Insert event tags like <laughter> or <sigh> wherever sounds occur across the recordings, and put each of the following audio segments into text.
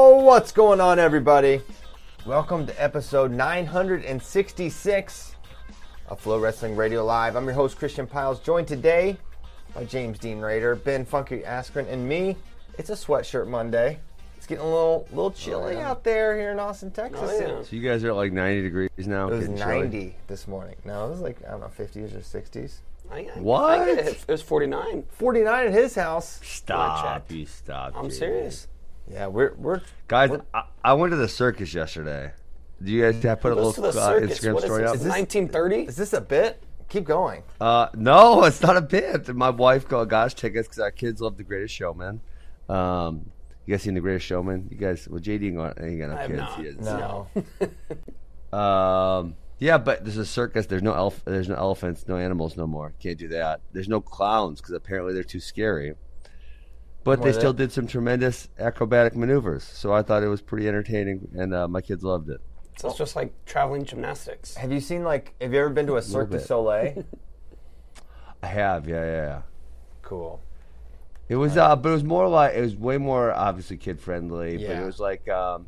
Oh, what's going on, everybody? Welcome to episode 966 of Flow Wrestling Radio Live. I'm your host, Christian Pyles, joined today by James Dean Rader, Ben Funky Askren, and me. It's a sweatshirt Monday. It's getting a little little oh, chilly yeah. out there here in Austin, oh, Texas. Oh, yeah. So you guys are at like 90 degrees now. It was getting chilly? 90 this morning. No, it was like, I don't know, 50s or 60s. I, I, What? I it. It was 49. 49 at his house. Stop! You stop. I'm dude. serious. Yeah, we're, we're guys. We're- I, I went to the circus yesterday. Do you guys have put a Goes to little the uh, circus. Instagram What is story this? up? Is this 1930? Is this a bit? Keep going. Uh, no, it's not a bit. My wife got gosh tickets because our kids love The Greatest Showman. Um, you guys seen The Greatest Showman? You guys, well, JD got, he got no I have kids. not. He doesn't No. see. <laughs> Um, yeah, but there's a circus. There's no elf. There's no elephants. No animals. No more. Can't do that. There's no clowns because apparently they're too scary. But they still did some tremendous acrobatic maneuvers, so I thought it was pretty entertaining, and uh, my kids loved it. So it's just like traveling gymnastics. Have you seen, like, have you ever been to a Cirque du bit. Soleil? <laughs> <laughs> I have, yeah, yeah. yeah. cool. It was, uh, but it was more like it was way more obviously kid friendly. But Yeah. it was like, um,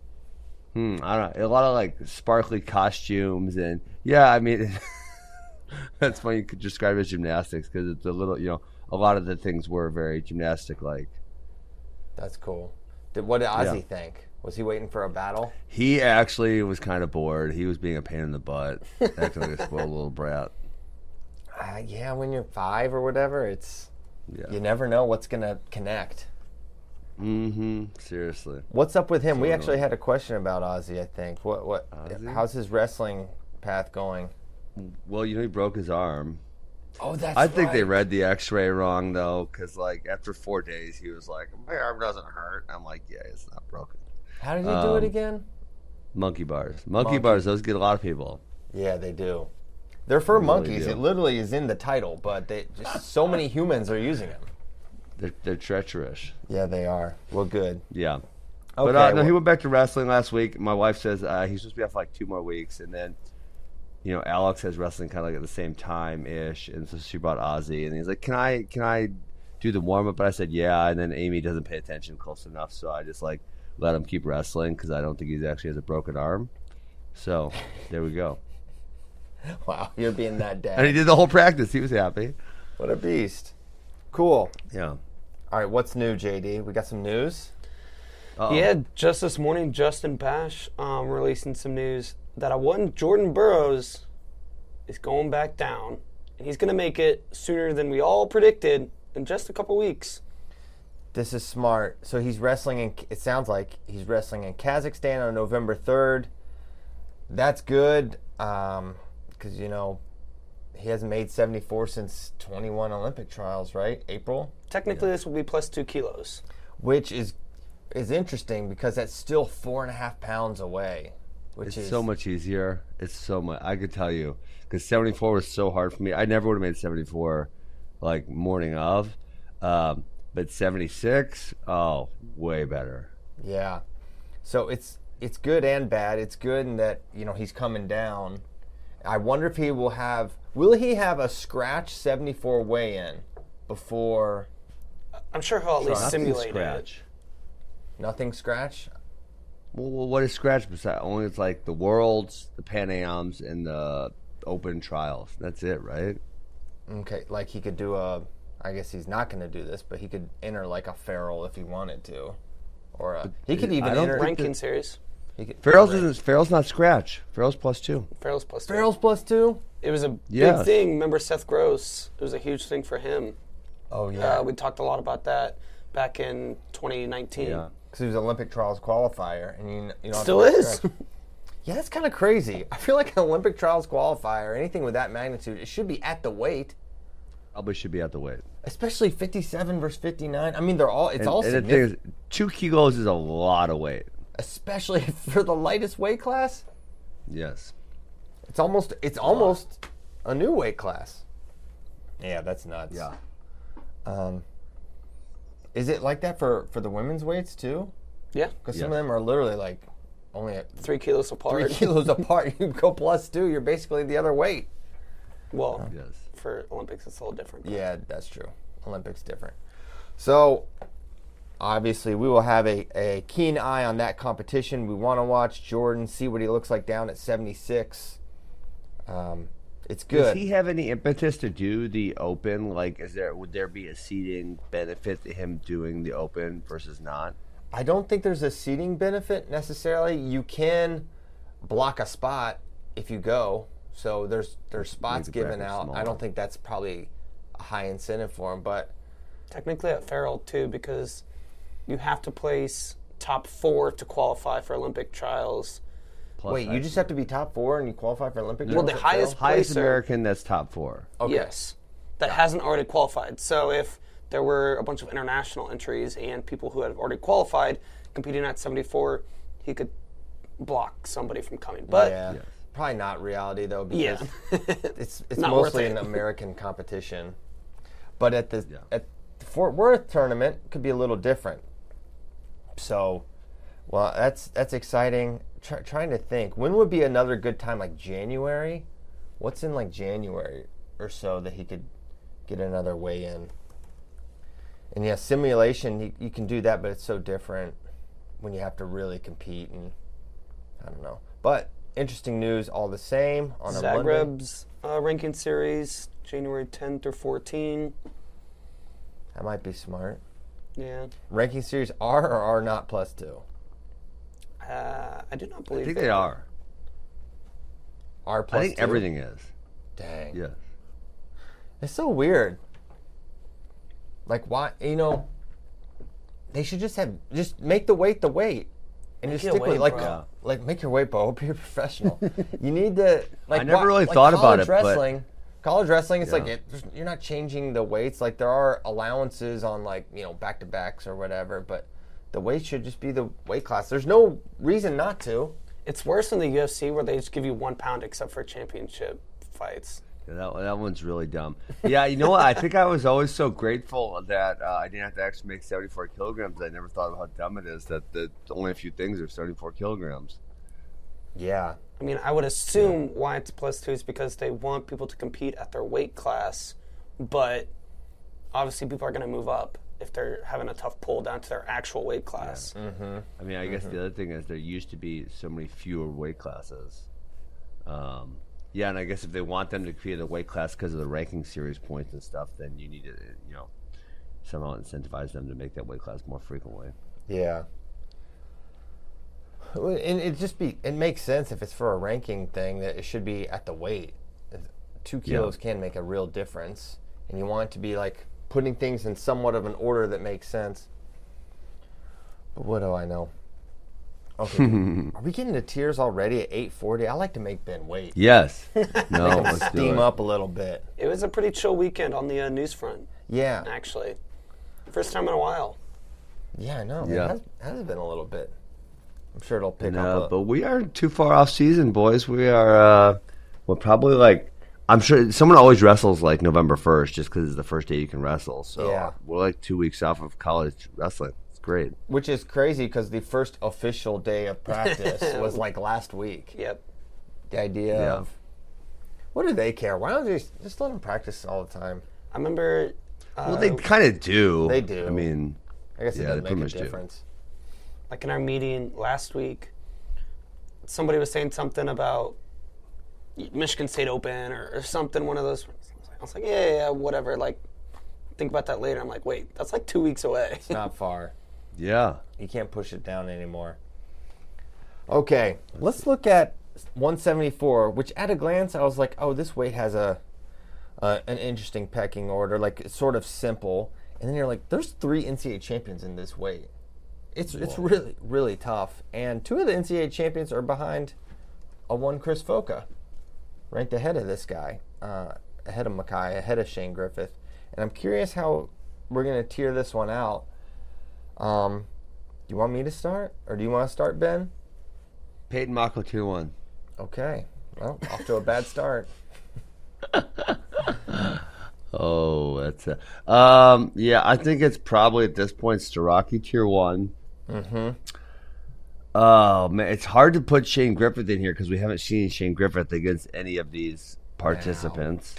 hmm, I don't know, a lot of like sparkly costumes and yeah, I mean, <laughs> that's funny you could describe it as gymnastics because it's a little, you know, a lot of the things were very gymnastic like. That's cool. Did, what did Ozzy Yeah. think? Was he waiting for a battle? He actually was kind of bored. He was being a pain in the butt, acting like a spoiled little brat. <laughs> Uh, yeah, when you're five or whatever, it's Yeah. you never know what's gonna connect. Mm-hmm. Seriously. What's up with him? we actually had a question about Ozzy. I think. What? What? Ozzy? How's his wrestling path going? Well, you know, he broke his arm. Oh, that's. I think they read the X-ray wrong though, because like after four days, he was like, "My arm doesn't hurt." I'm like, "Yeah, it's not broken." How did he do it um, again? Monkey bars, monkey, Monkey. bars, those get a lot of people. Yeah, they do. They're for They monkeys. do. It literally is in the title, but they just so many humans are using them. They're, they're treacherous. Yeah, they are. Well, good. Yeah. Okay. but uh, no, well- he went back to wrestling last week. My wife says uh, he's supposed to be off for like two more weeks, and then, you know, Alex has wrestling kind of like at the same time ish, and so she brought Ozzy, and he's like, "Can I, can I do the warm up?" But I said, "Yeah," and then Amy doesn't pay attention close enough, so I just like let him keep wrestling because I don't think he actually has a broken arm. So there we go. <laughs> Wow, you're being that dad. And he did the whole practice. He was happy. What a beast. Cool. Yeah. All right, what's new, JD? We got some news. Uh-oh. Yeah, just this morning, Justin Bash um, releasing some news that a one Jordan Burroughs is going back down, and he's going to make it sooner than we all predicted in just a couple weeks. This is smart. So he's wrestling in. It sounds like he's wrestling in Kazakhstan on November third. That's good, um, because you know he hasn't made seventy four since twenty one Olympic trials, right? April, Technically, this will be plus two kilos. which is is interesting because that's still four and a half pounds away, which It's is so much easier. It's so much. I could tell you because 74 was so hard for me. I never would have made 74 like morning of. Um, but 76, oh, way better. Yeah. So it's it's good and bad. It's good in that you know he's coming down. I wonder if he will have. Will he have a scratch seventy four weigh in before I'm sure he'll at least Nothing simulate it. scratch. nothing scratch? Well, well, what is scratch besides only it's like the worlds, the Pan Ams, and the open trials. That's it, right? Okay, like he could do a. I guess he's not going to do this, but he could enter like a Farrell if he wanted to, or a, he could I even don't enter. think Ranking series. he could, Farrell's right. isn't. Farrell's not scratch. Farrell's plus two. Farrell's plus two. Farrell's plus two. It was a Yes. big thing. Remember Seth Gross? It was a huge thing for him. Oh yeah, Uh, we talked a lot about that back in 2019. Yeah. Because he was Olympic trials qualifier, and you, you know don't Still is. Yeah, that's kind of crazy. <laughs> I feel like an Olympic trials qualifier, anything with that magnitude, it should be at the weight, Probably should be at the weight. especially 57 versus 59. I mean, they're all, it's And, all and the thing significant, is, two kilos is a lot of weight. especially <laughs> for the lightest weight class. Yes. It's almost, it's almost a new weight class. Yeah, that's nuts. Yeah. Um, is it like that for, for the women's weights too? Yeah, Because some of them are literally like only at three kilos apart. three <laughs> kilos <laughs> apart. You go plus two, you're basically the other weight. Well, Yes. for Olympics, it's a little different. Yeah, that's true. Olympics different. So obviously, we will have a, a keen eye on that competition. We want to watch Jordan, see what he looks like down at 76. Um, it's good. Does he have any impetus to do the open? Like, is there would there be a seating benefit to him doing the open versus not? I don't think there's a seating benefit necessarily. You can block a spot if you go. So there's there's spots the given bracket out. I don't think that's probably a high incentive for him, but Technically at Farrell too, because you have to place top four to qualify for Olympic trials. Plus wait, you just have to be top four and you qualify for Olympic. Well, the highest Farrell? highest placer- American that's top four. Okay. Yes, that hasn't already qualified. So if there were a bunch of international entries and people who had already qualified competing at 74, he could block somebody from coming. But yeah, Yes. probably not reality though yeah, because <laughs> it's it's <laughs> Not worth mostly it. an <laughs> American competition. But at the Yeah. at the Fort Worth tournament could be a little different. So, well, that's that's exciting. Try, trying to think when would be another good time, like January. What's in like January or so that he could get another weigh in? And yeah, simulation you, you can do that, but it's so different when you have to really compete and I don't know. But interesting news all the same on a. Zagreb's uh, ranking series, January 10th or 14. That might be smart. Yeah, Ranking series are or are not plus two. Uh, I do not I believe think that. they are. Are plus I think two? everything is. Dang. Yes. It's so weird. Like why you know they should just have just make the weight the weight. And just your stick with weight, like bro. like make your weight, bro. Be a professional. <laughs> you need to like I never why- really like thought about college it, but- Wrestling, college wrestling, it's like it, you're not changing the weights. Like there are allowances on like you know back to backs or whatever, but the weight should just be the weight class. There's no reason not to. It's worse in the UFC where they just give you one pound except for championship fights. Yeah, that, that one's really dumb. Yeah, you know what? I think I was always so grateful that uh, I didn't have to actually make 74 kilograms. I never thought of how dumb it is that the only a few things are 74 kilograms. Yeah. I mean, I would assume why it's plus two is because they want people to compete at their weight class, but obviously people are going to move up if they're having a tough pull down to their actual weight class. I mean, I guess the other thing is there used to be so many fewer weight classes. Um, yeah, and I guess if they want them to compete at a weight class because of the ranking series points and stuff, then you need to, you know, somehow incentivize them to make that weight class more frequently. Yeah. And it just be it makes sense if it's for a ranking thing that it should be at the weight. Two kilos can make a real difference, and you want it to be like putting things in somewhat of an order that makes sense. But what do I know? Okay, <laughs> are we getting to tears already at eight forty? I like to make Ben wait, Yes. <laughs> No, let's do steam it. up a little bit. It was a pretty chill weekend on the uh, news front, Yeah, actually. First time in a while. yeah, I know. Yeah. It has, has been a little bit. I'm sure it'll pick No, up. a- but we aren't too far off season, boys. We are, uh, we're probably like, I'm sure someone always wrestles like November 1st just because it's the first day you can wrestle. So Yeah. we're like two weeks off of college wrestling. It's great. Which is crazy because the first official day of practice <laughs> was like last week. Yep. The idea Yeah. of what do they care? Why don't they just, just let them practice all the time? I remember. Uh, Well, they kind of do. They do. I mean, I guess it Yeah, doesn't they make pretty a much do. difference. like in our meeting last week, somebody was saying something about Michigan State Open or, or something. One of those. I was like, yeah, yeah, yeah, whatever. Like, think about that later. I'm like, wait, that's like two weeks away. It's not far. <laughs> yeah. You can't push it down anymore. Okay, let's look at 174, which at a glance I was like, oh, this weight has a uh, an interesting pecking order. Like it's sort of simple, and then you're like, there's three NCAA champions in this weight. It's it's really really tough, and two of the NCAA champions are behind a one Chris Foca, ranked ahead of this guy, uh, ahead of Mekhi, ahead of Shane Griffith, and I'm curious how we're gonna tier this one out. Um, do you want me to start, or do you want to start, Ben? Peyton Mocco tier one. Okay. Well, off to a bad start. <laughs> Oh, that's a, um, yeah. I think it's probably at this point Starocci tier one. Mm-hmm. Oh man, it's hard to put Shane Griffith in here because we haven't seen Shane Griffith against any of these participants.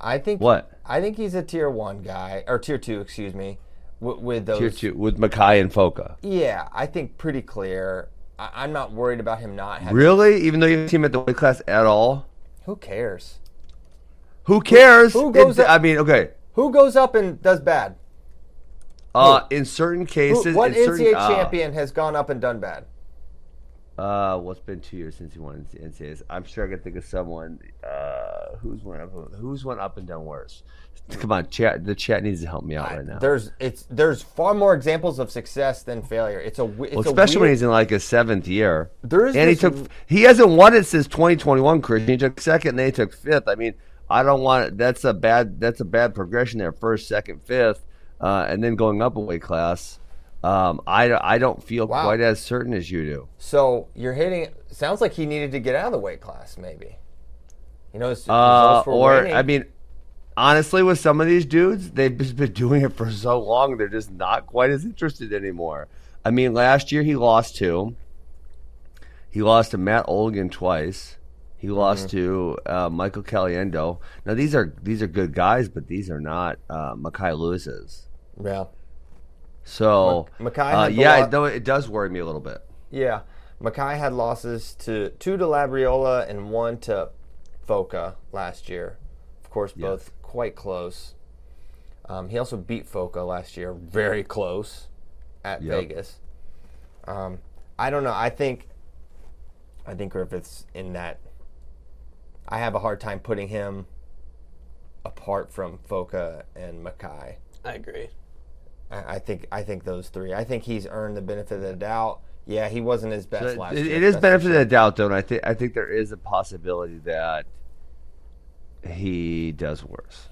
I think What? I think he's a tier one guy or tier two, excuse me. with, with those. Tier two with Mekhi and Foca. Yeah, I think pretty clear. I, I'm not worried about him not having. Really? Even though you haven't seen him at the weight class at all? Who cares? Who cares? who goes It- up- I mean, okay. Who goes up and does bad? Uh, in certain Who, cases, what in certain, NCAA uh, champion has gone up and done bad? Uh, well, it's been two years since he won NCAAs. I'm sure I can think of someone. Uh, who's went up? Who's went up and done worse? Come on, chat. The chat needs to help me out right now. There's it's there's far more examples of success than failure. It's a it's Well, a especially when he's in like his seventh year. There is and he took. He hasn't won it since 2021. Christian, he took second, and then he took fifth. I mean, I don't want it. That's a bad. That's a bad progression there. First, second, fifth, uh, and then going up a weight class. Um, I, I don't feel Wow. quite as certain as you do. So you're hitting. Sounds like he needed to get out of the weight class, maybe. You know, his, Uh, or waning. I mean, honestly, with some of these dudes, they've just been <laughs> doing it for so long, they're just not quite as interested anymore. I mean, last year he lost to. He lost to Matt Olguin twice. He lost to uh, Michael Caliendo. Now these are these are good guys, but these are not uh, Mekhi Lewis's. Yeah, So Mekhi uh, yeah, lo- it, though it does worry me a little bit. yeah. Mekhi had losses to two to Labriola and one to Foca last year. Of course, both quite close. Um, he also beat Foca last year, very close at Yep. Vegas. Um, I don't know. I think, I think Griffith's in that. I have a hard time putting him apart from Foca and Makai. I agree. I I think I think those three. I think he's earned the benefit of the doubt. Yeah, he wasn't his best So last it, year. it is benefit of the doubt, though, and I think I think there is a possibility that he does worse.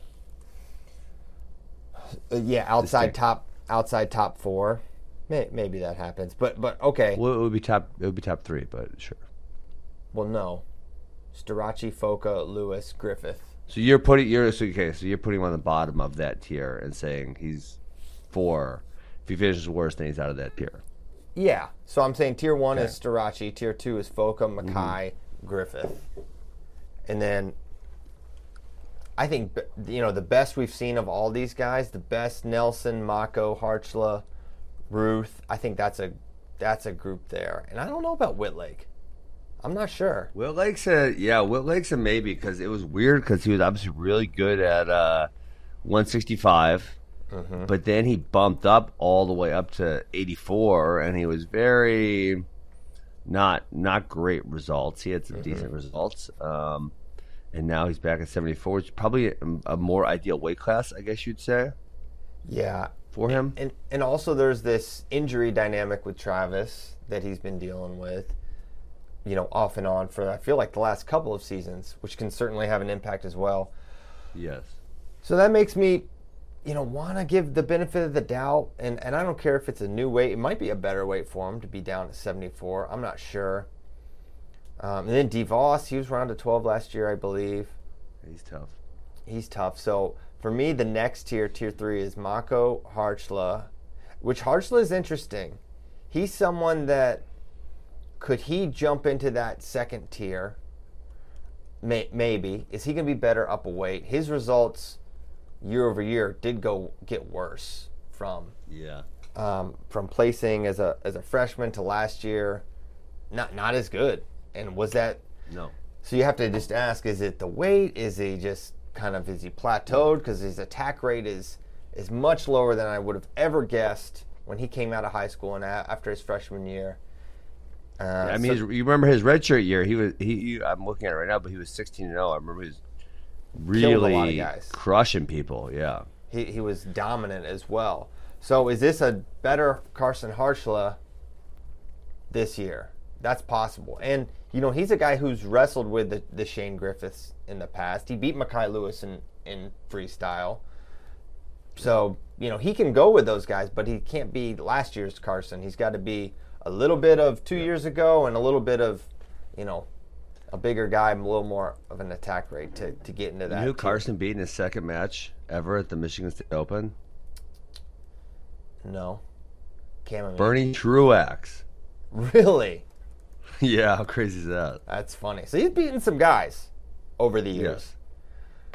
Uh, yeah, outside top outside top four. May, maybe that happens, but but okay. Well, it would be top. It would be top three, but sure. Well, no. Starocci, Foca, Lewis, Griffith. So you're putting you're okay. So you're putting him on the bottom of that tier and saying he's four. If he finishes worse, then he's out of that tier. Yeah. So I'm saying tier one is Okay. Starocci, tier two is Foca, Mekhi, Griffith, and then I think you know the best we've seen of all these guys. The best Nelson, Mocco, Kharchla, Ruth. I think that's a that's a group there, and I don't know about Wittlake. I'm not sure. Wittlake's a yeah. Wittlake's a maybe because it was weird because he was obviously really good at uh, 165, but then he bumped up all the way up to 84, and he was very not not great results. He had some decent results, um, and now he's back at 74, which is probably a, a more ideal weight class, I guess you'd say, Yeah, for him. and and also there's this injury dynamic with Travis that he's been dealing with, you know, off and on for I feel like the last couple of seasons, which can certainly have an impact as well. Yes. So that makes me, you know, want to give the benefit of the doubt, and and I don't care if it's a new weight. It might be a better weight for him to be down at 74. I'm not sure. Um, and then DeVos, he was around to 12 last year, I believe. He's tough. He's tough. So for me, the next tier, tier three, is Mocco Kharchla, which Kharchla is interesting. He's someone that could he jump into that second tier? May, maybe is he going to be better up a weight? His results year over year did go get worse from Yeah. um, from placing as a as a freshman to last year, not not as good. And was that No. so you have to just ask: Is it the weight? Is he just kind of is he plateaued? Because his attack rate is is much lower than I would have ever guessed when he came out of high school and a- after his freshman year. Uh, I mean, so- his, you remember his redshirt year? He was he, he. I'm looking at it right now, but he was 16 and 0. I remember he was really lot of guys. crushing people. Yeah. he, he was dominant as well. So is this a better Carson Kharchla this year? That's possible. And you know, he's a guy who's wrestled with the, the Shane Griffiths in the past. He beat Mekhi Lewis in, in freestyle. So, you know, he can go with those guys, but he can't be last year's Carson. He's got to be a little bit of two years ago and a little bit of, you know, a bigger guy, a little more of an attack rate to, to get into that. who tier. Carson beat in his second match ever at the Michigan State Open? No. Cam Bernie Truax. Really? <laughs> yeah, how crazy is that? That's funny. So he's beaten some guys over the years.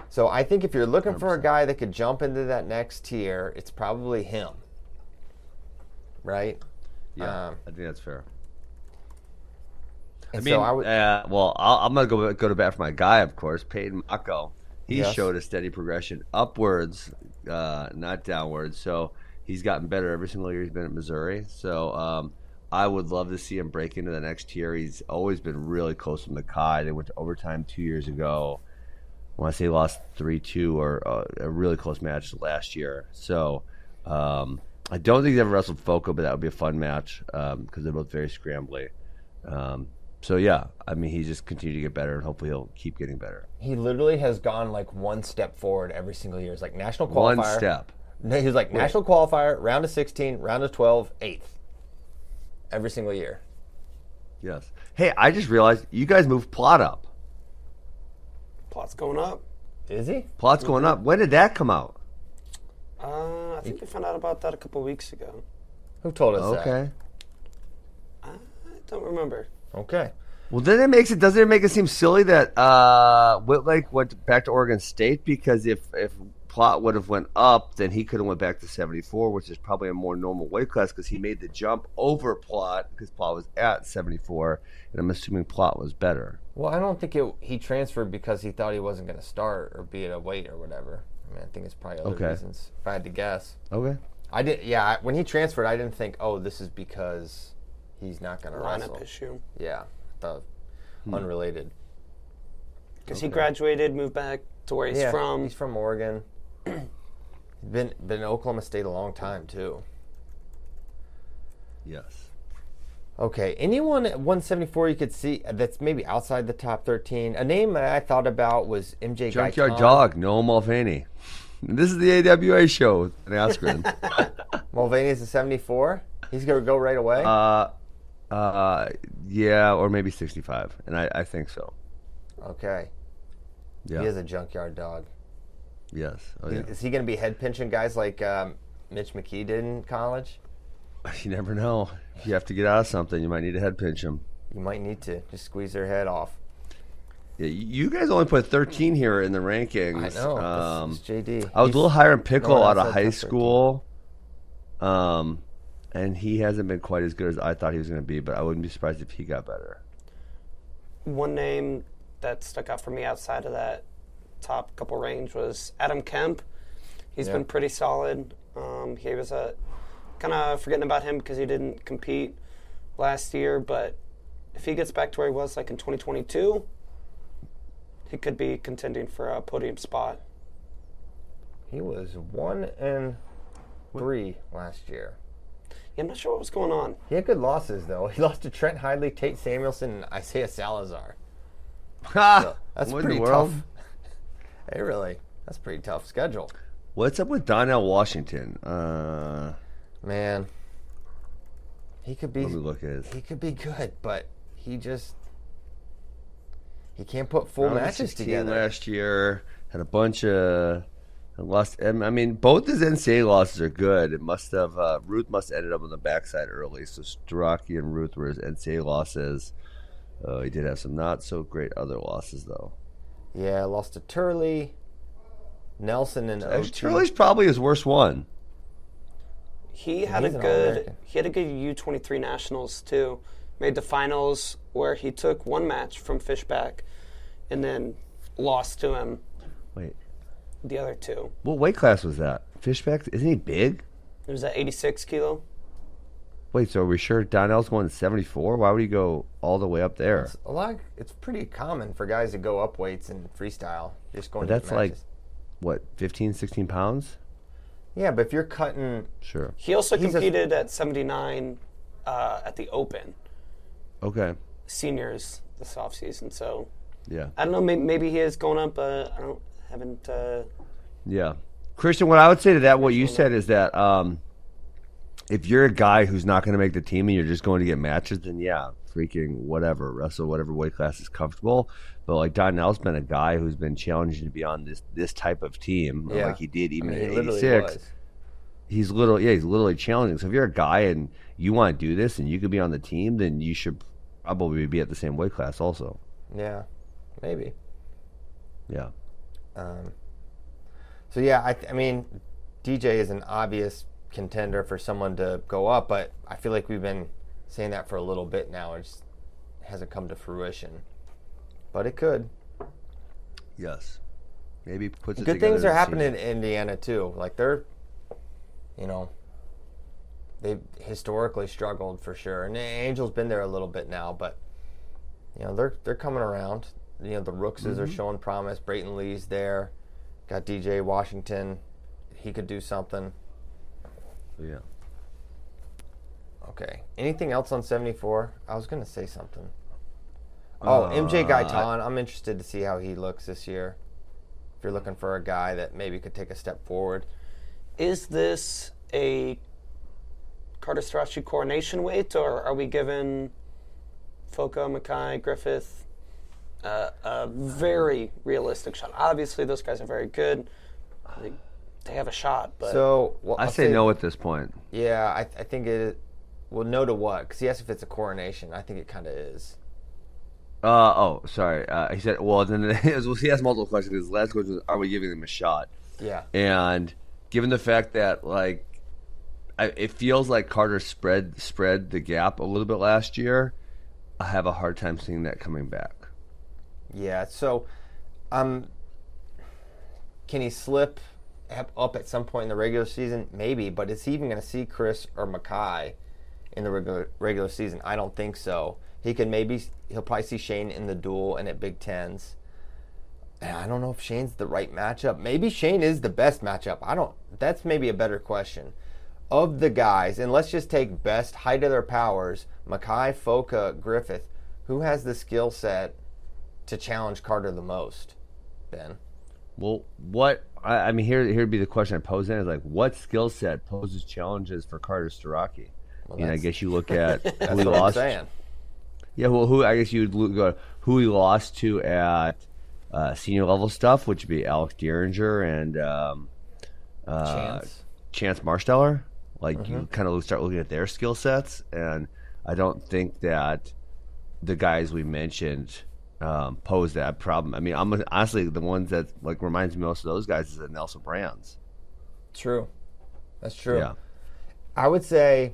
So I think if you're looking for a guy that could jump into that next tier, it's probably him. right? Yeah, Um, I think that's fair. I mean, so I would, uh, well, I'll, I'm gonna go go to bat for my guy, of course, Peyton Mocco. He Yes. showed a steady progression upwards, uh, not downwards. So he's gotten better every single year he's been at Missouri. So um, I would love to see him break into the next tier. He's always been really close to Mekhi. They went to overtime two years ago. I want to say he lost three two or uh, a really close match last year. So um, I don't think he's ever wrestled Foca, but that would be a fun match because they're both very scrambly. Um, so yeah, I mean, he just continued to get better, and hopefully he'll keep getting better. he literally has gone like one step forward every single year. It's like national qualifier. One step. No, he was like national qualifier, round of 16, round of 12, eighth. Every single year. Yes. Hey, I just realized you guys moved Plott up. Plott's going up. Is he? Plott's going up. When did that come out? Uh, I think we found out about that a couple weeks ago. Who told us that? Okay. I don't remember. Okay. Well, then it makes it doesn't it make it seem silly that uh, Wittlake went back to Oregon State because if if Plott would have went up, then he could have went back to seventy four, which is probably a more normal weight class because he made the jump over Plott because Plott was at seventy four, and I'm assuming Plott was better. Well, I don't think it, he transferred because he thought he wasn't going to start or be at a weight or whatever. I mean, I think it's probably other Okay. reasons. If I had to guess, Okay. I did. Yeah, I, when he transferred, I didn't think, oh, this is because he's not going to wrestle. Lineup issue. Yeah, the Hmm. unrelated. Because he graduated, moved back to where he's yeah, from. he's from Oregon. <clears throat> been been in Oklahoma State a long time too. Yes. Okay, anyone at 174 you could see that's maybe outside the top 13. A name that I thought about was MJ Junkyard Gaitan. Dog, Noah Mulvaney. This is the AWA show with an Askren. is a 74. He's gonna go right away. uh, uh, yeah, or maybe 65, and I, I think so. okay, Yeah. he is a junkyard dog. yes. Oh, yeah. Is he gonna be head pinching guys like um, Mitch McKee did in college? <laughs> You never know. If you have to get out of something, you might need to head pinch him. You might need to just squeeze their head off. Yeah, you guys only put 13 here in the rankings. I know. Um, JD. I was He's- a little higher in Pickle going out of high school. Um, and he hasn't been quite as good as I thought he was going to be, but I wouldn't be surprised if he got better. One name that stuck out for me outside of that top couple range was Adam Kemp. He's Yeah. been pretty solid. Um, he was a kind of forgetting about him because he didn't compete last year, but if he gets back to where he was like in 2022, he could be contending for a podium spot. He was one and three last year. Yeah, I'm not sure what was going on. He had good losses though. <laughs> He lost to Trent Hidlay, Tate Samuelson, and Isaiah Salazar. <laughs> Ha! That's What in pretty the world? tough. <laughs> Hey, really? That's a pretty tough schedule, What's up with Donnell Washington? Uh, man. He could be. let me look at. He could be good, but he just he can't put full matches together. last year. Had a bunch of lost. I mean, both his NCAA losses are good. It must have uh, Ruth must have ended up on the backside early. So Starocci and Ruth were his NCAA losses. Uh, he did have some not so great other losses though. Yeah, lost to Turley, Nelson, and Actually, Turley's probably his worst one. He had he's a good he had a good U23 nationals too. Made the finals where he took one match from Fishback, and then lost to him Wait, the other two. what weight class was that? Fishback? Isn't he big? It was at 86 kilo. Wait, so are we sure Donnell's going 74? Why would he go all the way up there? A lot. It's pretty common for guys to go up weights in freestyle. Just going. But that's like- What, 15, 16 pounds? Yeah, but if you're cutting, Sure. He also He's a- competed at 79 uh, at the Open Okay. seniors this offseason. So Yeah. I don't know. Maybe, maybe he is going up. Uh, I don't haven't. Uh, Yeah. Christian, what I would say to that, what you said is that um, if you're a guy who's not going to make the team and you're just going to get matches, then yeah, freaking whatever, wrestle whatever weight class is comfortable. But like Donnell's been a guy who's been challenging to be on this this type of team, yeah, like he did I even mean, at literally 86. He's little, yeah, he's literally challenging. So if you're a guy and you want to do this and you could be on the team, then you should probably be at the same weight class also. Yeah, maybe. Yeah. Um, so yeah, I, th- I mean, DJ is an obvious contender for someone to go up, but I feel like we've been saying that for a little bit now. It just hasn't come to fruition, but it could. Yes. Maybe puts it Good things are happening in Indiana too. Like they're, you know, they've historically struggled for sure, and Angel's been there a little bit now, but you know they're they're coming around. You know the Rookses Mm-hmm. are showing promise. Brayton Lee's there. Got DJ Washington. He could do something. Yeah. Okay. Anything else on 74? I was going to say something. Oh, MJ Uh, Gaitan. I'm interested to see how he looks this year. If you're looking for a guy that maybe could take a step forward. Is this a Carter Starocci coronation weight, or are we giving Foca, Mekhi, Griffith uh, a very realistic shot? Obviously, those guys are very good. They, they have a shot, but So, well, I I'll say no at this point. Yeah, I, I think it. Well, no to what? Because he asked if it's a coronation. I think it kind of is. Uh oh, sorry. Uh, he said, well, then <laughs> well, he asked multiple questions. His last question was, "Are we giving them a shot?" Yeah. And given the fact that like, I, it feels like Carter spread spread the gap a little bit last year, I have a hard time seeing that coming back. Yeah. So, um, can he slip up- at some point in the regular season? Maybe, but is he even going to see Chris or Mekhi in the regular regular season? I don't think so. He can maybe he'll probably see Shane in the duel and at Big Tens. And I don't know if Shane's the right matchup. Maybe Shane is the best matchup. I don't. That's maybe a better question. Of the guys, and let's just take best height of their powers: Mekhi, Foca, Griffith. Who has the skill set to challenge Carter the most? Ben. Well, what I, I mean here here'd be the question I pose then is like, what skill set poses challenges for Carter Starocci? I mean, I guess you look <laughs> at who he lost. Yeah, well, who I guess you'd look, go who he lost to at uh, senior level stuff, which would be Alex Dieringer and um, uh, Chance. Chance Marsteller. Like Mm-hmm. you kind of start looking at their skill sets, and I don't think that the guys we mentioned um, pose that problem. I mean, I'm honestly the ones that like reminds me most of those guys is the Nelson Brands. True. That's true. Yeah, I would say,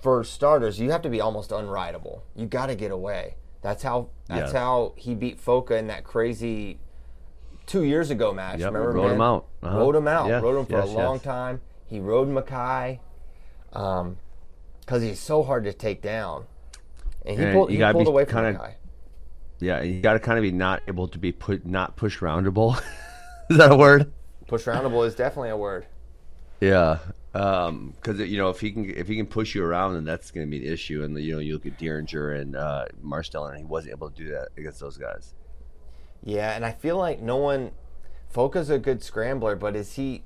for starters, you have to be almost unrideable. You got to get away. That's how. That's how he beat Foca in that crazy two years ago match. Yep, Remember, rode man? him out. Uh-huh. Rode him out. Yes, rode him for yes, a long yes. time. He rode Mekhi, um, because he's so hard to take down. And he And pulled, you he pulled away from Mekhi. Yeah. You got to kind of be not able to be put not push roundable. <laughs> is that a word? Push roundable is definitely a word. Yeah, because you know if he can if he can push you around, then that's going to be an issue. And you know you look at Dieringer and uh, and he wasn't able to do that against those guys. Yeah, and I feel like no one. Foca's a good scrambler, but is he?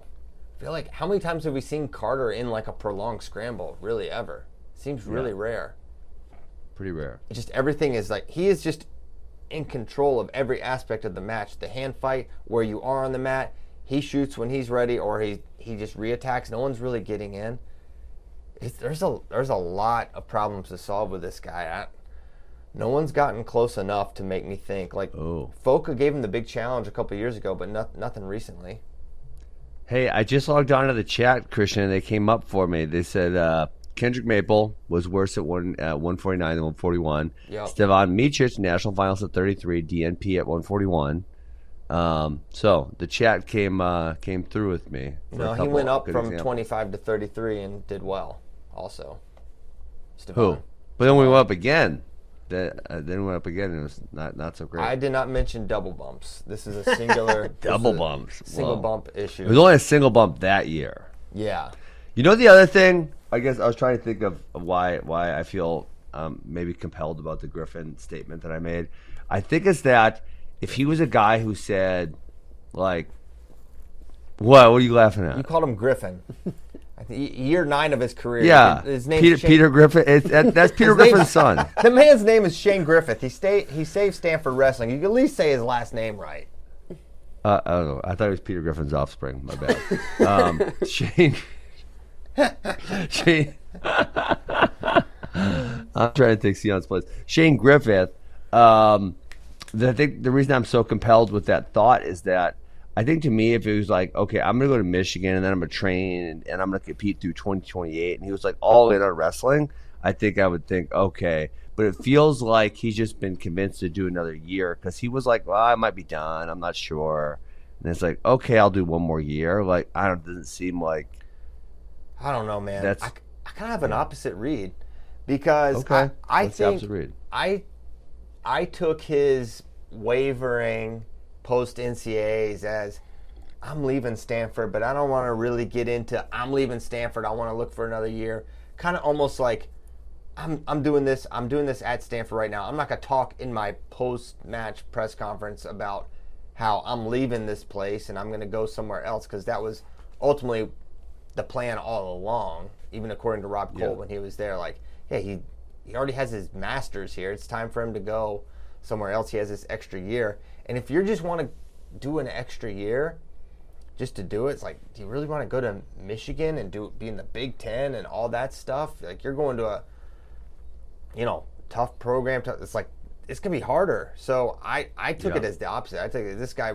I feel like how many times have we seen Carter in like a prolonged scramble? Really, ever? Seems really rare. Pretty rare. It's just everything is like he is just in control of every aspect of the match. The hand fight, where you are on the mat, he shoots when he's ready, or he he just reattacks. No one's really getting in. It's, there's a there's a lot of problems to solve with this guy. I, no one's gotten close enough to make me think. Like Oh. Foca gave him the big challenge a couple years ago, but not, nothing recently. Hey, I just logged on to the chat, Christian, and they came up for me. They said uh, Kendrick Maple was worse at one uh, 149 than 141. Yep. Stevan Micic, national finals at 33, DNP at 141. Um, so the chat came uh, came through with me. No, he went up from examples. 25 to 33 and did well. Also, Who? But then we went up again. Then, uh, then went up again, and it was not not so great. I did not mention double bumps. This is a <laughs> singular Double bumps. Single Whoa. bump issue. It was only a single bump that year. yeah. You know the other thing? I guess I was trying to think of why why I feel um, maybe compelled about the Griffin statement that I made. I think it's that if he was a guy who said like, "What? What are you laughing at? You called him Griffin. Year nine of his career. Yeah, His name Peter Shane- Peter Griffin. It's, that, <laughs> that's Peter Griffin's son. <laughs> The man's name is Shane Griffith. He stay he saved Stanford wrestling. You can at least say his last name right. Uh, I don't know. I thought it was Peter Griffin's offspring. My bad. <laughs> Um, Shane. I'm trying to take Sion's place. Shane Griffith. Um, the, I think the reason I'm so compelled with that thought is that I think to me, if it was like, okay, I'm gonna go to Michigan and then I'm gonna train and, and I'm gonna compete through 2028, and he was like all in on wrestling, I think I would think, okay. But it feels like he's just been convinced to do another year because he was like, well, I might be done. I'm not sure. And it's like, okay, I'll do one more year. Like, I don't. Doesn't seem like I don't know, man. That's- I, I kind of have an opposite read because okay. I, I think? I I took his wavering post NCAAs as I'm leaving Stanford, but I don't want to really get into I'm leaving Stanford. I want to look for another year. Kind of almost like I'm I'm doing this. I'm doing this at Stanford right now. I'm not gonna talk in my post match press conference about how I'm leaving this place and I'm gonna go somewhere else because that was ultimately the plan all along. Even according to Rob Koll Yeah. when he was there, like, yeah, he he already has his masters here. It's time for him to go somewhere else. He has this extra year, and if you just want to do an extra year, just to do it, it's like, do you really want to go to Michigan and do be in the Big Ten and all that stuff? Like, you're going to a you know, tough program. Tough, it's like it's gonna be harder. So I I took Yeah. it as the opposite. I think this guy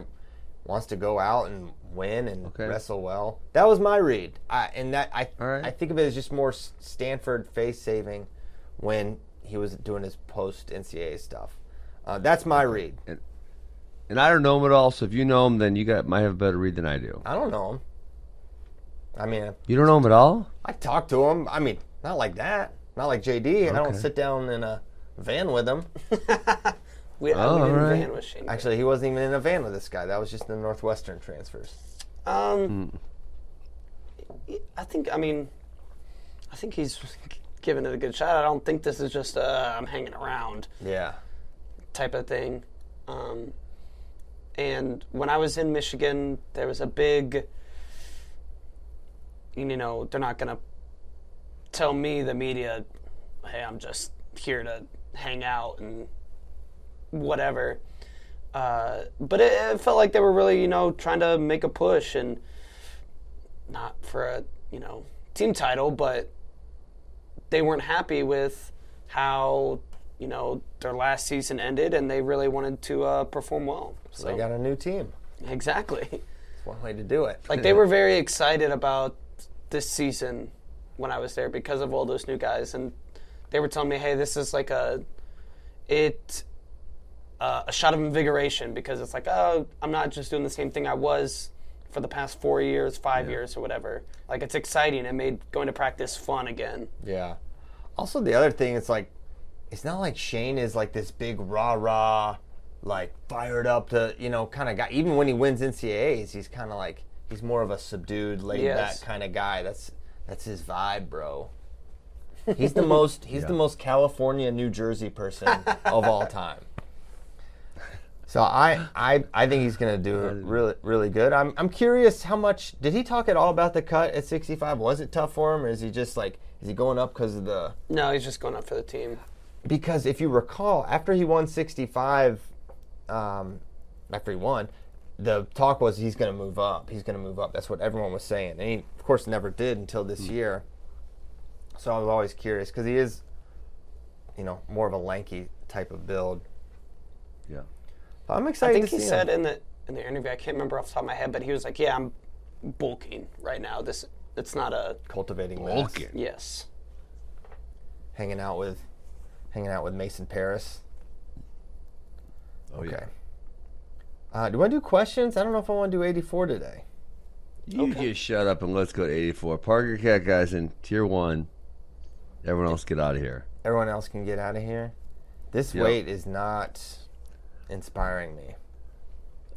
wants to go out and win and Okay. wrestle well. That was my read. I and that I right. I think of it as just more Stanford face saving when he was doing his post NCAA stuff. Uh, that's my read. And I don't know him at all. So if you know him, then you got might have a better read than I do. I don't know him. I mean, You don't know him at all? I talk to him. I mean, not like that. Not like JD. I don't sit down in a van with him. <laughs> We, Oh, we didn't alright. van with Shane. Actually, he wasn't even in a van with this guy. That was just the Northwestern transfers. Um, I think. I mean, I think he's <laughs> giving it a good shot. I don't think this is just uh, I'm hanging around Yeah. type of thing. Um, and when I was in Michigan, there was a big. You know, they're not gonna tell me the media, "Hey, I'm just here to hang out and whatever." Uh, but it, it felt like they were really, you know, trying to make a push and not for a, you know, team title, but they weren't happy with how, you know, their last season ended, and they really wanted to uh, perform well. So They got a new team. exactly, It's one way to do it. like they were very excited about this season when I was there because of all those new guys, and they were telling me, "Hey, this is like a it." Uh, a shot of invigoration because it's like, oh, I'm not just doing the same thing I was for the past four years, five years, or whatever. Like, it's exciting. It made going to practice fun again. Yeah. Also, the other thing, it's like, it's not like Shane is like this big rah rah, like fired up to, you know, kind of guy. Even when he wins NCAAs, he's kind of like, he's more of a subdued, laid Yes. back kind of guy. That's that's his vibe, bro. He's the most he's <laughs> the most California, New Jersey person of all time. So I, I I think he's gonna do really really good. I'm I'm curious how much did he talk at all about the cut at 65? Was it tough for him, or is he just like is he going up because of the No, he's just going up for the team. because if you recall, after he won 65, um, after he won, the talk was he's going to move up. He's going to move up. That's what everyone was saying. And he, of course, never did until this year. So I was always curious because he is, you know, more of a lanky type of build. Yeah. But I'm excited. I think to he see said him. in the in the interview, I can't remember off the top of my head, but he was like, "Yeah, I'm bulking right now. This it's not a cultivating mass, Bulking. yes." hanging out with, hanging out with Mason Parris. Oh, Okay. yeah. Uh, do I do questions? I don't know if I want to do 84 today. You just shut up and let's go to 84. Parker Cat guys in tier one. Everyone else get out of here. everyone else can get out of here. This Yep. weight is not inspiring me.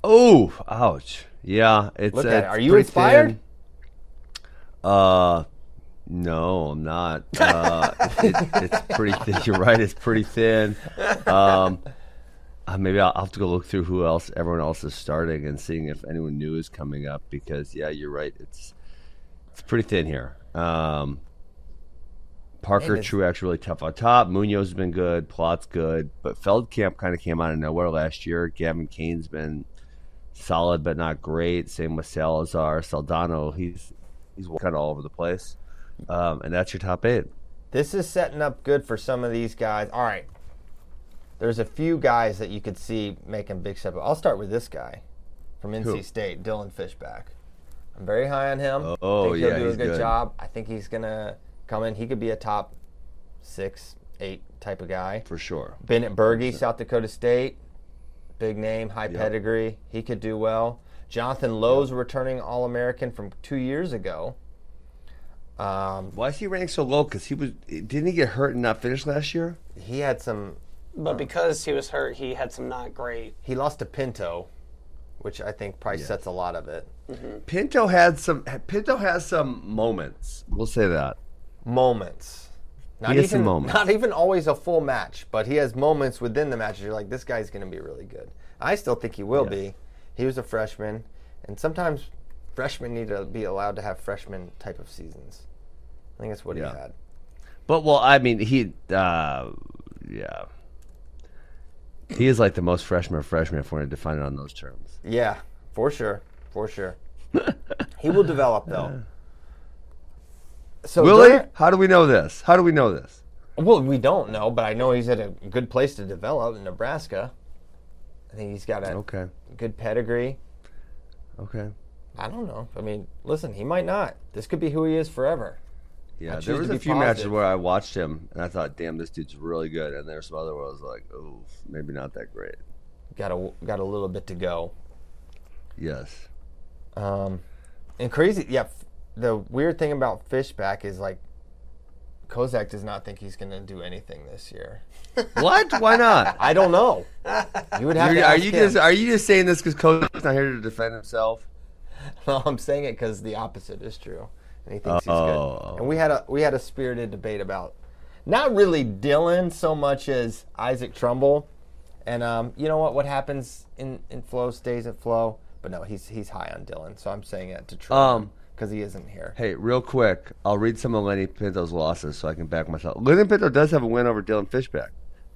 Oh, ouch. Yeah, it's. Look at it. Are you inspired? thin. Uh, no, I'm not. <laughs> Uh, it, it's pretty thin. You're right. It's pretty thin. Um, uh, maybe I'll, I'll have to go look through who else, everyone else is starting, and seeing if anyone new is coming up. Because yeah, you're right. It's it's pretty thin here. Um, Parker it's- Truex really tough on top. Munoz has been good. Plott's good, but Feldkamp kind of came out of nowhere last year. Gavin Kane's been solid but not great. Same with Salazar, Saldano. He's he's kind of all over the place. Um, and that's your top eight. This is setting up good for some of these guys. All right. There's a few guys that you could see making big step. I'll start with this guy from NC Who? State, Dylan Fishback. I'm very high on him. Oh, think he'll yeah, do a good, good. job. I think he's gonna come in. He could be a top six, eight type of guy. for sure. Bennett Berge, South Dakota State, big name, high pedigree. He could do well. Jonathan Lowe's returning All American from two years ago. Um, Why is he ranked so low? Because he was didn't he get hurt and not finish last year? he had some. But because he was hurt, he had some not great. He lost to Pinto, which I think probably sets a lot of it. Pinto had some. Pinto has some moments. We'll say that. Moments. Not He has even some moments. not even always a full match, but he has moments within the matches. You're like, this guy's going to be really good. I still think he will Yes. be. He was a freshman, and sometimes freshmen need to be allowed to have freshman type of seasons. I think that's what Yeah. he had. But well, I mean, he, uh, yeah, he is like the most freshman of freshmen if we're going to define it on those terms. Yeah, for sure, for sure. <laughs> he will develop though. So Will he? there- How do we know this? How do we know this? Well, we don't know, but I know he's at a good place to develop in Nebraska. I think he's got a Okay, good pedigree. okay. I don't know. I mean, listen, he might not. This could be who he is forever. Yeah, there was a few matches where I watched him and I thought, "Damn, this dude's really good," and there's some other where I was like, "Oh, maybe not that great." Got a got a little bit to go. Yes. Um, and crazy, yeah. The weird thing about Fishback is like, Kozak does not think he's going to do anything this year. <laughs> what? Why not? I don't know. You would have You're- to are you him. just are you just saying this because Kozak's not here to defend himself? <laughs> No, I'm saying it because the opposite is true, and he thinks Oh. he's good. And we had a we had a spirited debate about not really Dylan so much as Isaac Trumble. And um, you know what? What happens in, in flow stays at flow. But no, he's he's high on Dylan, so I'm saying it to Trump Um, because he isn't here. Hey, real quick, I'll read some of Lenny Pinto's losses so I can back myself. Lenny Pinto does have a win over Dylan Fishback,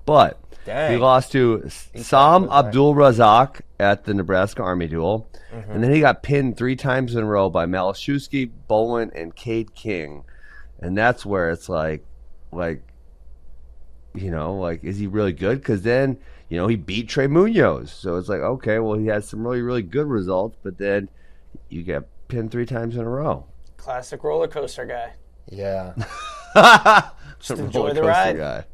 but Dang. he lost to Sam. Abdul Razak at the Nebraska Army duel, Mm-hmm. and then he got pinned three times in a row by Malczewski, Bowen, and Cade King, and that's where it's like, like, you know, like is he really good? Because then you know he beat Trey Munoz, so it's like okay, well he had some really really good results, but then you get pinned three times in a row. Classic roller coaster guy. Yeah, <laughs> Just enjoy the ride. Guy.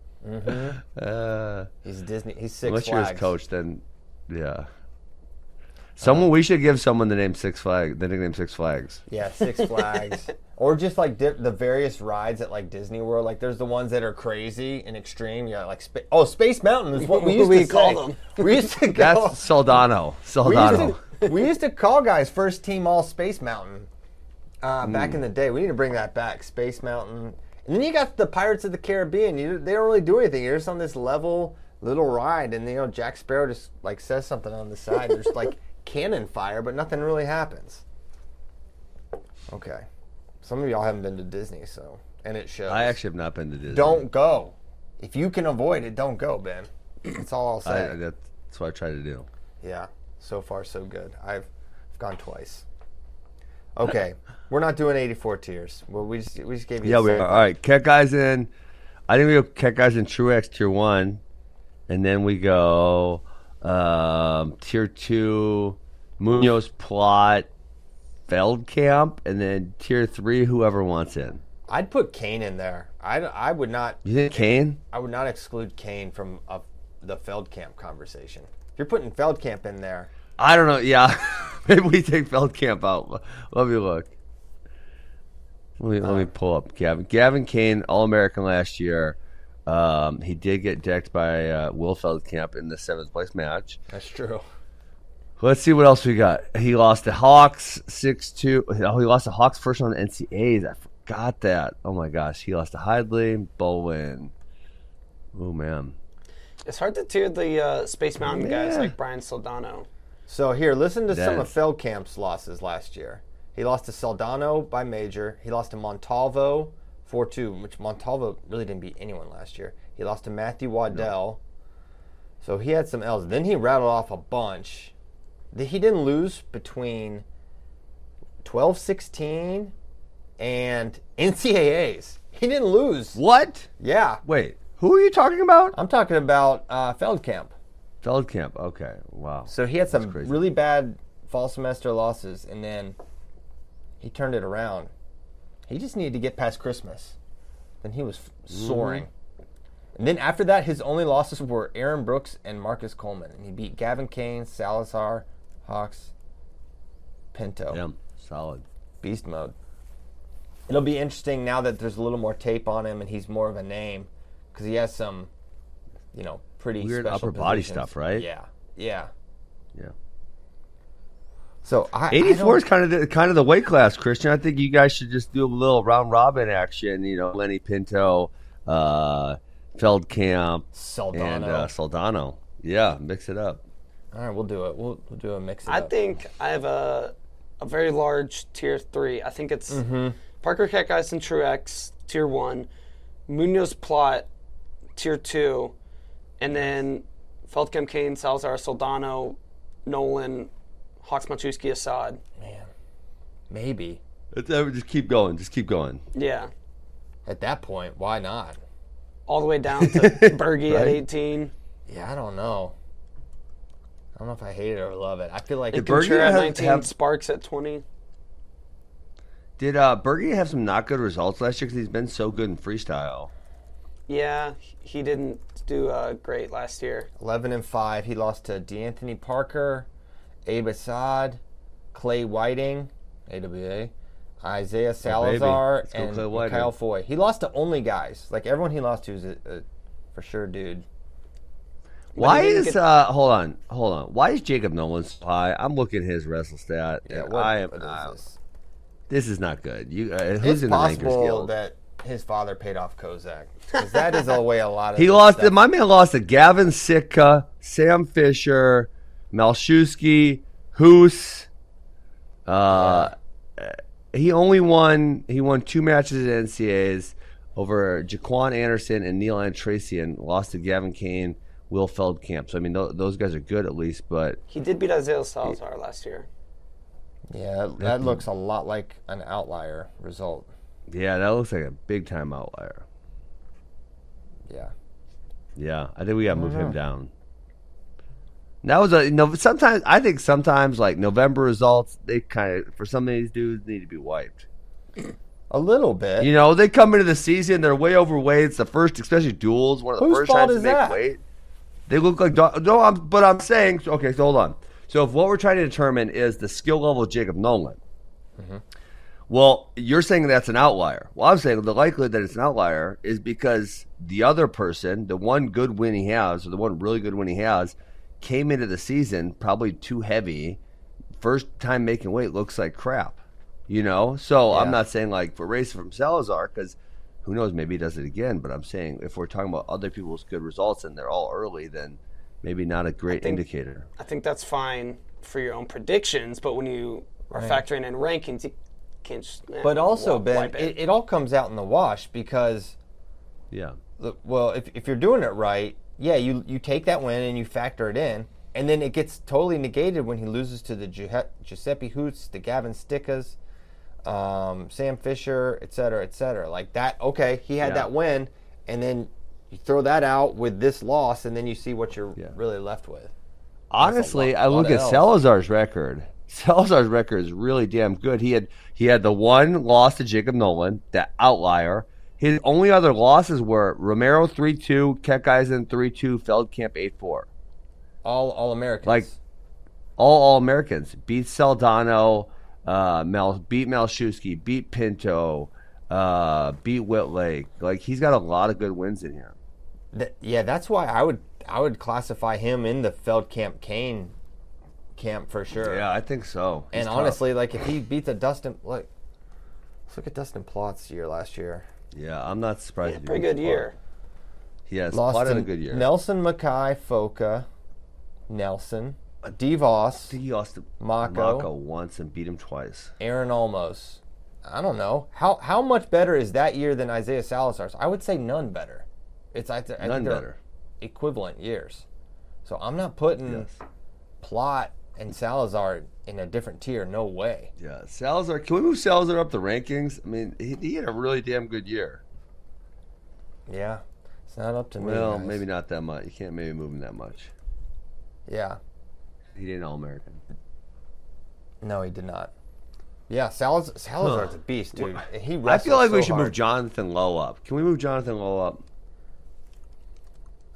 Uh, he's Disney. He's Six unless you're his coach, then yeah. Someone we should give someone the name Six Flags, the nickname Six Flags. Yeah, Six <laughs> Flags. or just like di- the various rides at like Disney World. Like there's the ones that are crazy and extreme. Yeah, like spa- oh, Space Mountain is what we <laughs> used We to call say. them. We used to That's go. Soldano. we, Soldano. We used to call guys first team all Space Mountain uh, back Hmm. in the day. We need to bring that back. Space Mountain. And then you got the Pirates of the Caribbean. You, they don't really do anything. You're just on this level little ride, and you know Jack Sparrow just like says something on the side. There's like <laughs> cannon fire, but nothing really happens. Okay, some of y'all haven't been to Disney, so and it shows. I actually have not been to Disney. don't go. If you can avoid it, don't go, Ben. That's all I'll say. I, that's what I try to do. Yeah, so far so good. I've, I've gone twice. Okay, <laughs> we're not doing 84 tiers. Well, we just we just gave you. Yeah, we are. All right, Keckeisen. I think we go Cat Guys in Truax Tier 1. And then we go um, Tier 2, Munoz Plott, Feldkamp. And then Tier 3, whoever wants in. I'd put Kane in there. I, I would not You think Kane? I would not exclude Kane from uh, the Feldkamp conversation. If you're putting Feldkamp in there, I don't know. Yeah. <laughs> Maybe we take Feldkamp out. Let me look. Let me, let me pull up Gavin. Gavin Kane, All American last year. Um, he did get decked by uh, Will Feldkamp in the seventh place match. that's true. Let's see what else we got. He lost to Hawks six two. Oh, he lost to Hawks first on the NCAAs. I forgot that. Oh my gosh, he lost to Hidlay, Bowen. Oh man, It's hard to tier the uh, Space Mountain guys like Brian Soldano. So here, listen to some of Feldkamp's losses last year. He lost to Soldano by major. He lost to Montalvo 4-2, which Montalvo really didn't beat anyone last year. He lost to Matthew Waddell. So he had some L's. Then he rattled off a bunch. He didn't lose between 12-16 and <laughs> NCAAs. He didn't lose. what? Yeah. Wait, who are you talking about? I'm talking about uh, Feldkamp. Feldkamp. Okay, wow. So he had some really bad fall semester losses, and then he turned it around. He just needed to get past Christmas. Then he was f- mm-hmm. soaring. And then after that, his only losses were Aaron Brooks and Marcus Coleman. And he beat Gavin Kane, Salazar, Hawks, Pinto. Yeah, solid. Beast mode. It'll be interesting now that there's a little more tape on him and he's more of a name because he has some, you know, pretty Weird special upper body stuff, right? Yeah, yeah. Yeah. So I, I 84 is kind of the, kind of the weight class, Christian. I think you guys should just do a little round robin action. You know, Lenny Pinto, uh, Feldkamp, Soldano. and uh, Soldano. Yeah, mix it up. All right, we'll do it. We'll, we'll do a mix. It I up. think I have a a very large tier three. I think it's Mm-hmm. Parker Keckeisen and Truax tier one, Munoz Plott tier two, and then Feldkamp, Kane, Salazar, Soldano, Nolan, Hawks, Machuski, Assad. man, maybe Let's, uh, just keep going. Just keep going. Yeah, at that point, why not? all the way down to <laughs> Bergie at 18. Yeah, I don't know. I don't know if I hate it or love it. I feel like And Bergie Ventura at have- 19, have- Sparks at 20. Did uh, Bergie have some not good results last year because he's been so good in freestyle? Yeah, he didn't do uh, great last year. 11 and 5. He lost to D'Anthony Parker, Abe Assad, Clay Whiting, AWA, Isaiah Salazar, Let's and Kyle Foy. He lost to only guys. Like everyone he lost to is a, a for sure dude. Why is get- uh hold on hold on? Why is Jacob Nolan so high? I'm looking at his wrestle stat. Yeah, what, I am. what is uh, this? this is not good. You uh, It's who's in the Rankers possible that his father paid off Kozak. Because that is a way a lot of He lost. stuff- My man lost to Gavin Sitka, Sam Fisher, Malczewski, Hoos. Uh, he only won. He won two matches at NCAs over Jaquan Anderson and Neil Antrassian. Lost to Gavin Kane, Will Feldkamp. So I mean, th- those guys are good at least. But He did beat Isaiah Salazar last year. Yeah, that, that looks a lot like an outlier result. Yeah, that looks like a big time outlier. Yeah. Yeah, I think we got to move him down. That was a you know. Sometimes I think sometimes like November results, they kind of for some of these dudes need to be wiped. A little bit. You know, they come into the season, they're way overweight. It's the first, especially duels, one of the Whose first fault times is to make that? weight. They look like dog- no. I'm, but I'm saying okay. So hold on. So if what we're trying to determine is the skill level of Jacob Nolan, Mm-hmm. Well, you're saying that's an outlier. Well, I'm saying the likelihood that it's an outlier is because the other person, the one good win he has, or the one really good win he has, came into the season probably too heavy. First time making weight looks like crap. You know, so Yeah. I'm not saying like for racing from Salazar because who knows, maybe he does it again. But I'm saying if we're talking about other people's good results and they're all early, then maybe not a great think- indicator. I think that's fine for your own predictions, but when you are Right. factoring in rankings, you can't eh, But also, wipe- Ben, wipe it. It, all comes out in the wash because, Yeah, look, well, if, if you're doing it right, yeah, you you take that win and you factor it in, and then it gets totally negated when he loses to the Giu- Giuseppe Hoots, the Gavin Stickas, um, Sam Fisher, et cetera, et cetera. Like that, okay, he had Yeah. that win, and then you throw that out with this loss, and then you see what you're Yeah. really left with. honestly, lot- I look at Ls. Salazar's record. Salazar's record is really damn good. He had he had the one loss to Jacob Nolan, that outlier. His only other losses were Romero three two, Keckeisen three two, Feldkamp eight four. All all Americans. Like, All All Americans beat Soldano, uh, Mel beat Malczewski, beat Pinto, uh, beat Wittlake. Like he's got a lot of good wins in here. Th- yeah, that's why I would I would classify him in the Feldkamp Kane camp for sure. Yeah, I think so. He's and tough. honestly, like if he beat the Dustin, look, let's look at Dustin Plott's year last year. yeah, I'm not surprised. Yeah, pretty good Plott. year. Yes, Lost Plott to had a good year. Nelson Mackay, Foca, Nelson, uh, DeVos, He lost Mocco. Mocco once and beat him twice. Aaron Olmos. I don't know how how much better is that year than Isaiah Salazar's. I would say none better. It's I, th- I None think better. equivalent years. So I'm not putting Yes. Plott and Salazar in a different tier. No way. Yeah, Salazar. Can we move Salazar up the rankings? I mean, he, he had a really damn good year. Yeah, it's not up to me. Well, maybe not that much. You can't maybe move him that much. Yeah. He didn't All American. No, he did not. Yeah, Salaz- Salazar's a beast, dude. He I feel like we should hard. move Jonathan Lowe up. Can we move Jonathan Lowe up?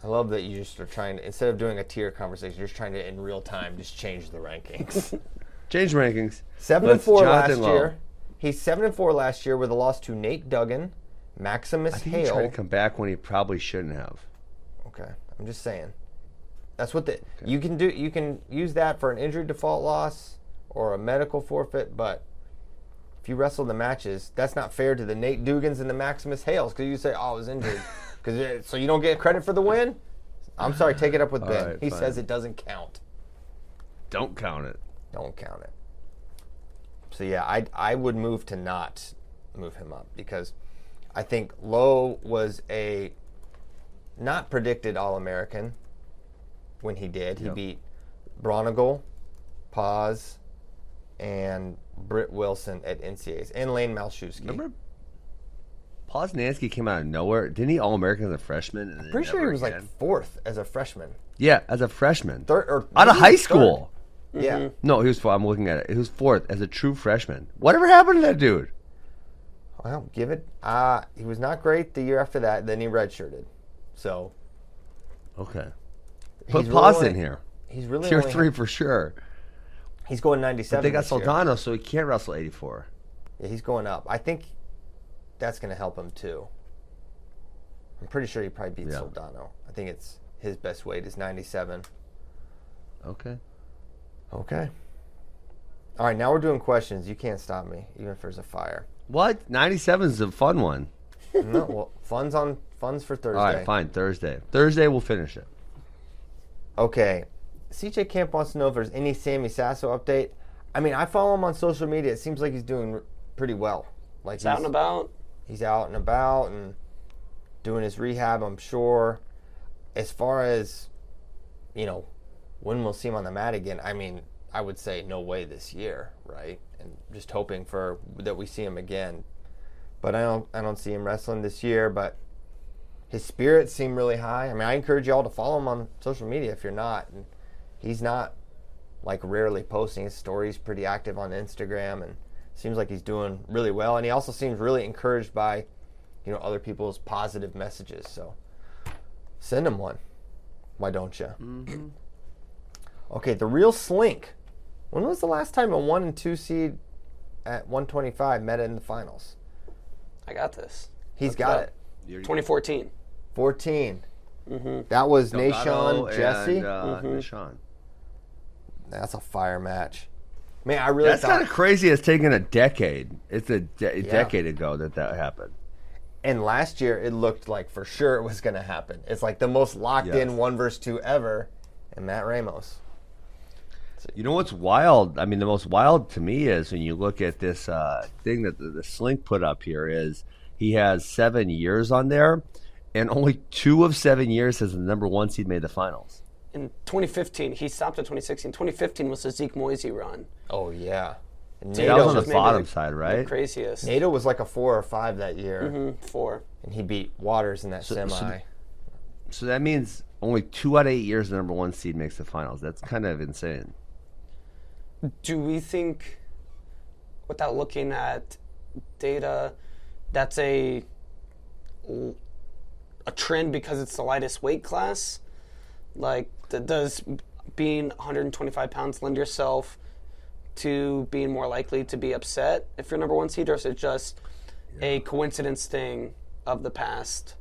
I love that you just are trying to instead of doing a tier conversation, you're just trying to in real time just change the rankings. <laughs> Change rankings. seven and Let's- four Jonathan last Lowe. year. He's seven and four last year with a loss to Nate Duggan, Maximus I think he tried Hale. to come back when he probably shouldn't have. Okay, I'm just saying. That's what the you can do. You can use that for an injury default loss or a medical forfeit, but if you wrestle the matches, that's not fair to the Nate Dugans and the Maximus Hales because you say, "Oh, I was injured," <laughs> because so you don't get credit for the win. I'm sorry, take it up with Ben. right, he fine. says it doesn't count. Don't count it. Don't count it. So yeah, I I would move to not move him up because I think Lowe was a not predicted All American when he did. He Yep. beat Bronigal, Paz, and Britt Wilson at NCAs and Layne Malczewski. Remember, Poznansky came out of nowhere. Didn't he All American as a freshman? And then Pretty sure he never was like fourth as a freshman. yeah, as a freshman. Third or out of maybe high third. school. Yeah. No, he was. four- I'm looking at it. He was fourth as a true freshman. Whatever happened to that dude? Well, give it. Uh, he was not great the year after that. Then he redshirted. So Okay, put he's Paz really in only- here. He's really Tier only- three for sure. He's going But 97. they got this year. Soldano, so he can't wrestle 84. Yeah, he's going up. I think that's going to help him too. I'm pretty sure he probably beats Yeah. Soldano. I think it's his best weight is 97. Okay. Okay. All right, now we're doing questions. You can't stop me, even if there's a fire. What? 97 is a fun one. <laughs> no, well, funds on funds for Thursday. All right, fine. Thursday. Thursday we'll finish it. Okay. CJ Camp wants to know if there's any Sammy Sasso update. I mean, I follow him on social media. It seems like he's doing pretty well. Like It's out and about. He's out and about and doing his rehab, I'm sure. As far as, you know, when we'll see him on the mat again, I mean, I would say no way this year, right? And just hoping for that we see him again. But I don't I don't see him wrestling this year, but his spirits seem really high. I mean, I encourage you all to follow him on social media if you're not. And he's not like rarely posting his stories, pretty active on Instagram and seems like he's doing really well and he also seems really encouraged by you know other people's positive messages. So send him one. Why don't you? Mm-hmm. Okay, the real slink. When was the last time a 1 and 2 seed at 125 met in the finals? I got this. He's Look got up. it. 2014. 14. Mm-hmm. That was Delgado Nahshon Jesse. And, uh, mm-hmm. Nahshon. That's a fire match. Man, I really That's thought. kind of crazy. It's taken a decade. It's a, de- a decade ago that that happened. and last year, it looked like for sure it was going to happen. It's like the most locked in one versus two ever. And Matt Ramos. You know what's wild? I mean, the most wild to me is when you look at this uh, thing that the, the Slink put up here is he has seven years on there, and only two of seven years has the number one seed made the finals. In 2015, he stopped at 2016. 2015 was the Zeke Moisey run. Oh, yeah. And That was on NATO, the bottom the- side, The right? craziest. NATO was like a four or five that year. Mm, Four. And he beat Waters in that so semi. So that means only two out of eight years the number one seed makes the finals. That's kind of insane. Do we think, without looking at data, that's a a trend because it's the lightest weight class? Like, th- does being 125 pounds lend yourself to being more likely to be upset if you're number one seed, or is it just a coincidence thing of the past?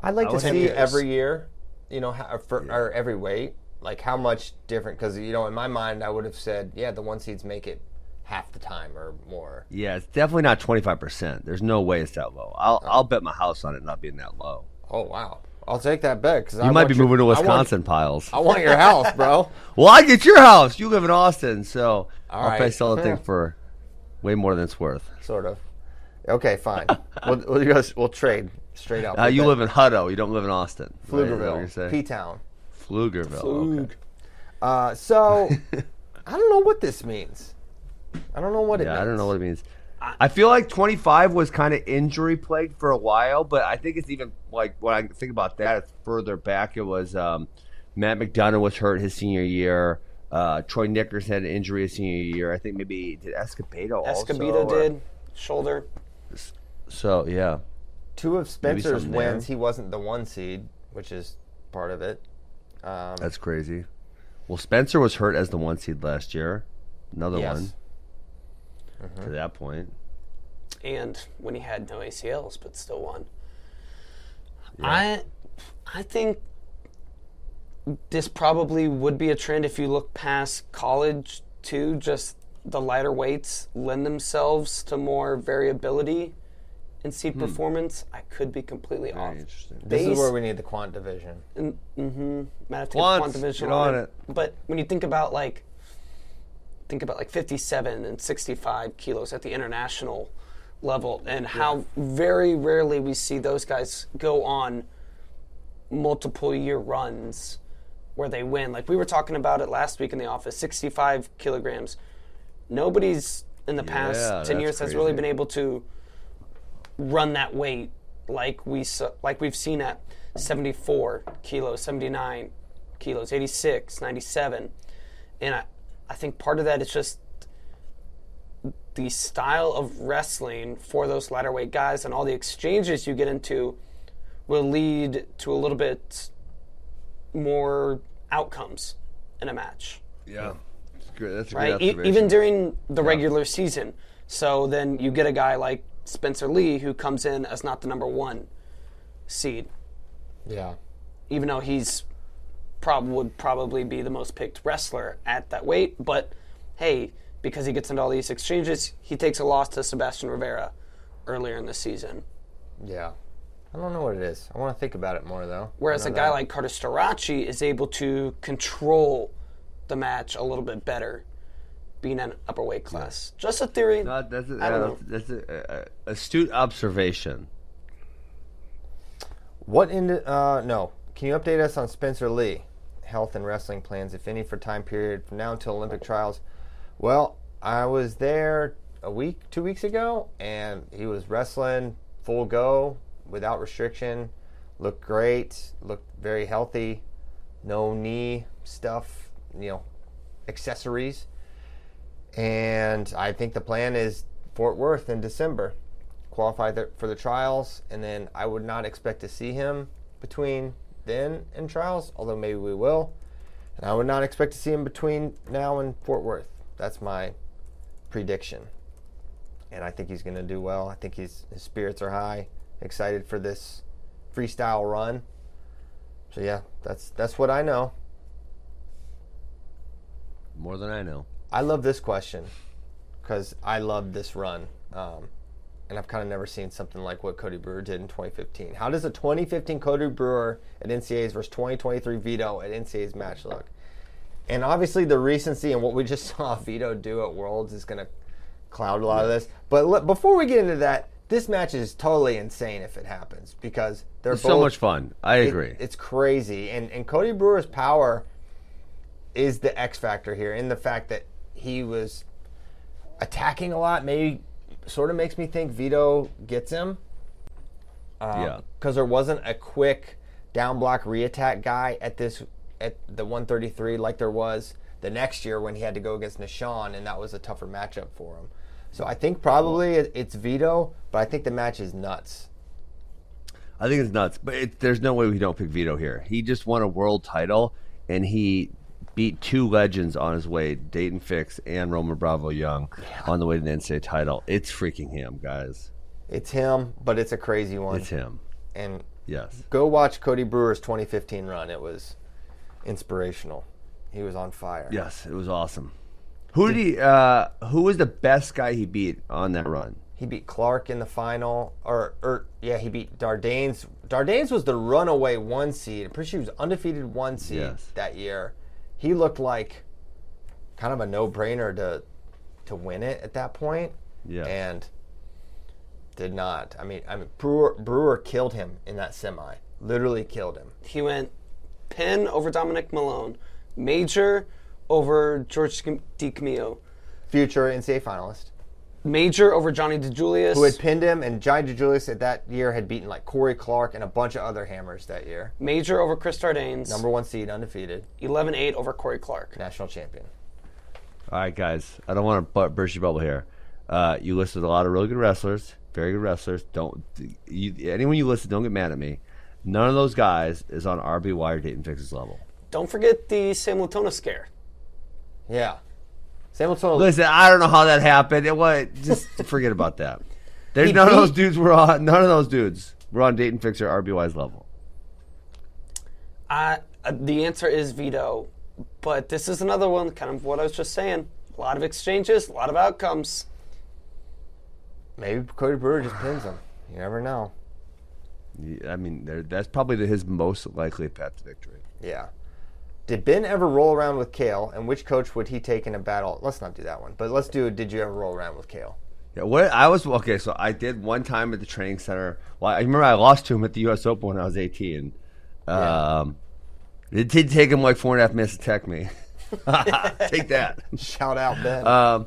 I'd like to see years. every year, you know, how, for, or every weight, like how much different. Because you know, in my mind, I would have said, yeah, the one seeds make it half the time or more. Yeah, it's definitely not twenty five percent. There's no way it's that low. I'll oh. I'll bet my house on it not being that low. Oh wow, I'll take that bet because You might be moving to Wisconsin, Pyles. I want, I want your house, bro. <laughs> Well, I get your house. You live in Austin, so All I'll right. probably sell the thing for way more than it's worth. sort of. Okay, fine. <laughs> we'll, we'll, we'll trade straight up. Uh, you live in Hutto. You don't live in Austin. right? Is that what you're Pflugerville? P Town. Pflugerville. Okay. Uh, so <laughs> I don't know what this means. I don't know what it Yeah, means. I don't know what it means. I feel like 25 was kind of injury plagued for a while, but I think it's even like when I think about that, it's further back. It was um, Matt McDonough was hurt his senior year. Uh, Troy Nickers had an injury his senior year. I think maybe did Escobedo also? Escobedo or- did shoulder. So yeah, Two of Spencer's something there. wins, he wasn't the one seed, which is part of it. Um, that's crazy. Well, Spencer was hurt as the one seed last year. Another Yes. one to that point. and when he had no ACLs, but still won. I, I think this probably would be a trend if you look past college too. Just the lighter weights lend themselves to more variability in seed performance. I could be completely off. Very interesting. this is where we need the quant division. Mm-hmm. Might have to Quants, get quantum vision get on it. But when you think about like, think about like 57 and 65 kilos at the international level, and how very rarely we see those guys go on multiple year runs where they win. Like we were talking about it last week in the office, 65 kilograms. Nobody's in the past Yeah, 10 that's years has really been able to run that weight like we like we've seen at 74 kilos, 79 kilos, 86, 97. And I, I think part of that is just the style of wrestling for those lighter weight guys and all the exchanges you get into will lead to a little bit more outcomes in a match Yeah, that's great. That's a right? great E- even during the regular season. So then you get a guy like Spencer Lee who comes in as not the number one seed, Yeah. even though he's prob- would probably be the most picked wrestler at that weight. But hey, because he gets into all these exchanges, he takes a loss to Sebastian Rivera earlier in the season. Yeah. I don't know what it is. I want to think about it more, though. Whereas a guy that. like Carter Starocci is able to control the match a little bit better, being an upper weight class. Just a theory. No, that's a, I don't know. that's a, a, astute observation. What in uh no. Can you update us on Spencer Lee? Health and wrestling plans, if any, for time period from now until Olympic trials. Well, I was there a week, two weeks ago, and he was wrestling full go without restriction. Looked great, looked very healthy, no knee stuff, you know, accessories. And I think the plan is Fort Worth in December. Qualify for the trials, and then I would not expect to see him between then in trials, although maybe we will. And I would not expect to see him between now and Fort Worth. That's my prediction. And I think he's going to do well. I think he's, his spirits are high, excited for this freestyle run. So yeah, that's that's what I know. More than I know. I love this question because I love this run. Um, and I've kind of never seen something like what Cody Brewer did in 2015. How does a 2015 Cody Brewer at NCAA's versus 2023 Vito at NCAA's match look? And obviously, the recency and what we just <laughs> saw Vito do at Worlds is going to cloud a lot of this. But before we get into that, this match is totally insane if it happens because they're both so much fun. I it- agree. it's crazy. And and Cody Brewer's power is the X factor here in the fact that he was attacking a lot. Maybe sort of makes me think Vito gets him. Um, yeah. Because there wasn't a quick down block reattack guy at this at the 133 like there was the next year when he had to go against Nahshon, and that was a tougher matchup for him. So I think probably it's Vito, but I think the match is nuts. I think it's nuts, but it, there's no way we don't pick Vito here. He just won a world title, and he beat two legends on his way, Dayton Fix and Roman Bravo Young, on the way to the NCAA title. It's freaking him, guys. It's him, but it's a crazy one. It's him. And Yes. go watch Cody Brewer's 2015 run. It was inspirational. He was on fire. Yes, it was awesome. Who did he? Uh, who was the best guy he beat on that run? He beat Clark in the final, or, or yeah, he beat Dardanes. Dardanes was the runaway one seed. I'm pretty sure he was undefeated one seed Yes. that year. He looked like kind of a no-brainer to to win it at that point. Yeah. and did not. I mean, I mean Brewer Brewer killed him in that semi. Literally killed him. He went Penn over Dominic Malone, Major over George DiCamillo. Future NCAA finalist. Major over Johnni DiJulius. who had pinned him, and Johnni DiJulius at that year had beaten like Cory Clark and a bunch of other hammers that year. Major over Chris Dardanes. Number one seed, undefeated, 11-8 over Cory Clark. national champion. All right, guys. I don't want to burst your bubble here. Uh, you listed a lot of really good wrestlers, very good wrestlers. Don't you, anyone you listed, don't get mad at me. None of those guys is on RBY or Dayton Fixes level. Don't forget the Sam Latona scare. Yeah, Sam Latona. Listen, I don't know how that happened. It was just <laughs> forget about that. There's He none of those beat- dudes were on. None of those dudes were on Dayton Fixer RBY's level. Uh, uh, the answer is Vito, but this is another one, kind of what I was just saying. A lot of exchanges, a lot of outcomes. Maybe Cody Brewer just pins him. You never know. Yeah, I mean, that's probably the, his most likely path to victory. Yeah. Did Ben ever roll around with Cael, and which coach would he take in a battle? Let's not do that one, but let's do. Did you ever roll around with Cael? Yeah, what I was okay. So I did one time at the training center. Well, I remember I lost to him at the U.S. Open when I was 18. Um, It did take him like four and a half minutes to tech me. <laughs> take that. Shout out Ben. Um,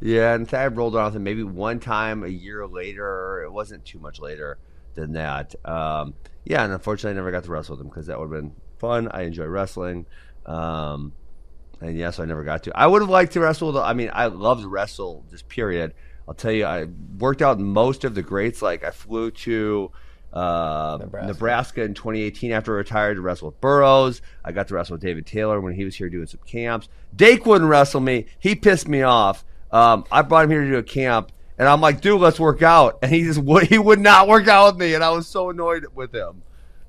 yeah, and Thad rolled around with him maybe one time a year later. It wasn't too much later than that. Um, yeah, and unfortunately, I never got to wrestle with him because that would have been fun. I enjoy wrestling. Um, and yes, I never got to. I would have liked to wrestle. Though. I mean, I love to wrestle. Just period. I'll tell you, I worked out most of the greats. Like I flew to uh, Nebraska. Nebraska. in 2018 after I retired to wrestle with Burroughs. I got to wrestle with David Taylor when he was here doing some camps. Dake wouldn't wrestle me. He pissed me off. Um, I brought him here to do a camp, and I'm like, dude, let's work out. And he just would he would not work out with me, and I was so annoyed with him.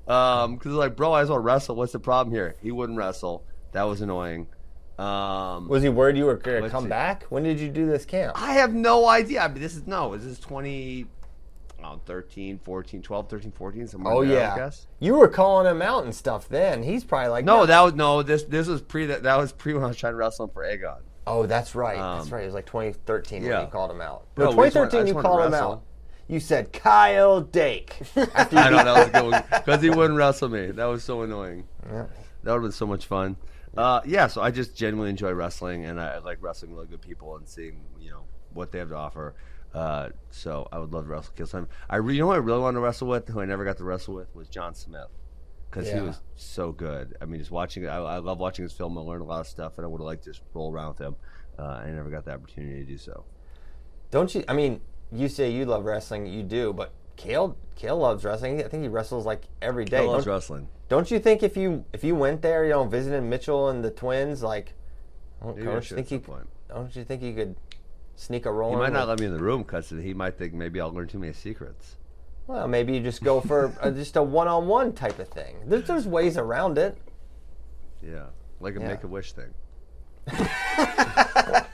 Um, because like, bro, I just want to wrestle. What's the problem here? He wouldn't wrestle. That was annoying. Um, was he worried you were going to come see. back? When did you do this camp? I have no idea. I mean, this is no. Is this is 20, oh, 13, 14, 12, 13, 14, somewhere. Oh there, yeah, I guess. you were calling him out and stuff. Then he's probably like, No, that was no. This this was pre that that was pre when I was trying to wrestle him for Aegon. Oh, that's right. that's Um, right. It was like 2013 when yeah. you called him out. No, No, we just want- 2013 I you called him out. You said Kyle Dake. After <laughs> I know that was <laughs> a good one because he wouldn't wrestle me. That was so annoying. Yeah. That would have been so much fun. Uh, yeah, so I just genuinely enjoy wrestling, and I, I like wrestling with really good people and seeing you know what they have to offer. Uh, so I would love to wrestle Cael Sanderson. I re- you know who I really wanted to wrestle with, who I never got to wrestle with, was John Smith because Yeah. he was so good. I mean, just watching, I, I love watching his film. I learned a lot of stuff, and I would have liked to just roll around with him. Uh, I never got the opportunity to do so. Don't you? I mean, you say you love wrestling. You do, but Cael, Cael loves wrestling. I think he wrestles like every day. I love Don't, wrestling. don't you think if you if you went there, you know, visiting Mitchell and the twins, like, don't, don't you think you don't you think you could sneak a roll? He might not with- let me in the room because he might think maybe I'll learn too many secrets. Well, maybe you just go for <laughs> a, just a one-on-one type of thing. There's, there's ways around it. Yeah, like a Yeah. make a wish thing. <laughs>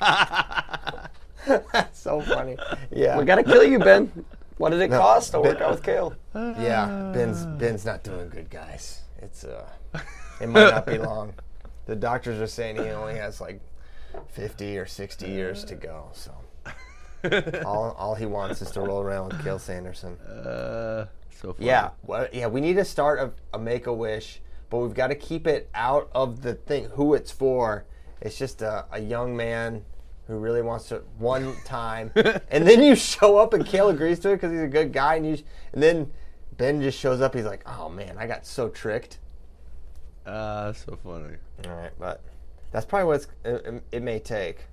<laughs> That's <laughs> so funny. Yeah. We got to kill you, Ben. What did it No, cost to work Ben- out with Cael? Yeah, Ben's Ben's not doing good, guys. It's uh, it might not be long. <laughs> The doctors are saying he only has like fifty or sixty years to go. So <laughs> all all he wants is to roll around with Cael Sanderson. Uh, so funny. Yeah, well, yeah. We need to start a, a Make a Wish, but we've got to keep it out of the thing. Who it's for? It's just a, a young man who really wants to one <laughs> time, and then you show up and Cael agrees to it because he's a good guy, and you and then Ben just shows up. He's like, "Oh man, I got so tricked." Uh, so funny. All right, but that's probably what it's, it, it may take.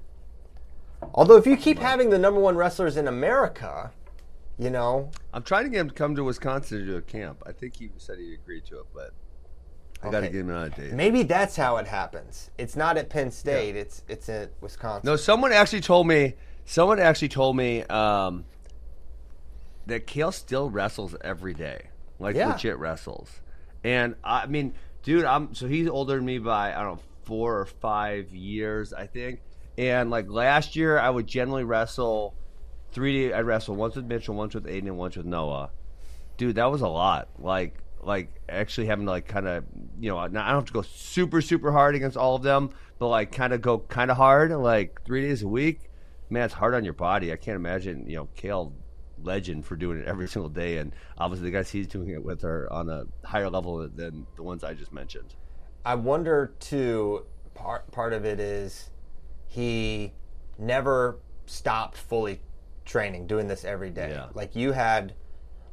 Although, if you keep having the number one wrestlers in America, you know, I'm trying to get him to come to Wisconsin to do a camp. I think he said he agreed to it, but I got to Okay. get him on a date. maybe that's how it happens. It's not at Penn State. It's it's at Wisconsin. No, someone actually told me. Someone actually told me um, that Cael still wrestles every day, like Yeah. legit wrestles. And I mean, dude, I'm so he's older than me by I don't know four or five years, I think. And like last year, I would generally wrestle three. I wrestle once with Mitchell, once with Aiden, and once with Noah. Dude, that was a lot. Like, like actually having to like kind of, you know, I don't have to go super super hard against all of them, but like kind of go kind of hard, like three days a week. Man, it's hard on your body. I can't imagine, you know, Cael legend for doing it every single day, and obviously the guys he's doing it with are on a higher level than the ones I just mentioned. I wonder too. Part part of it is he never stopped fully training, doing this every day. Yeah. Like you had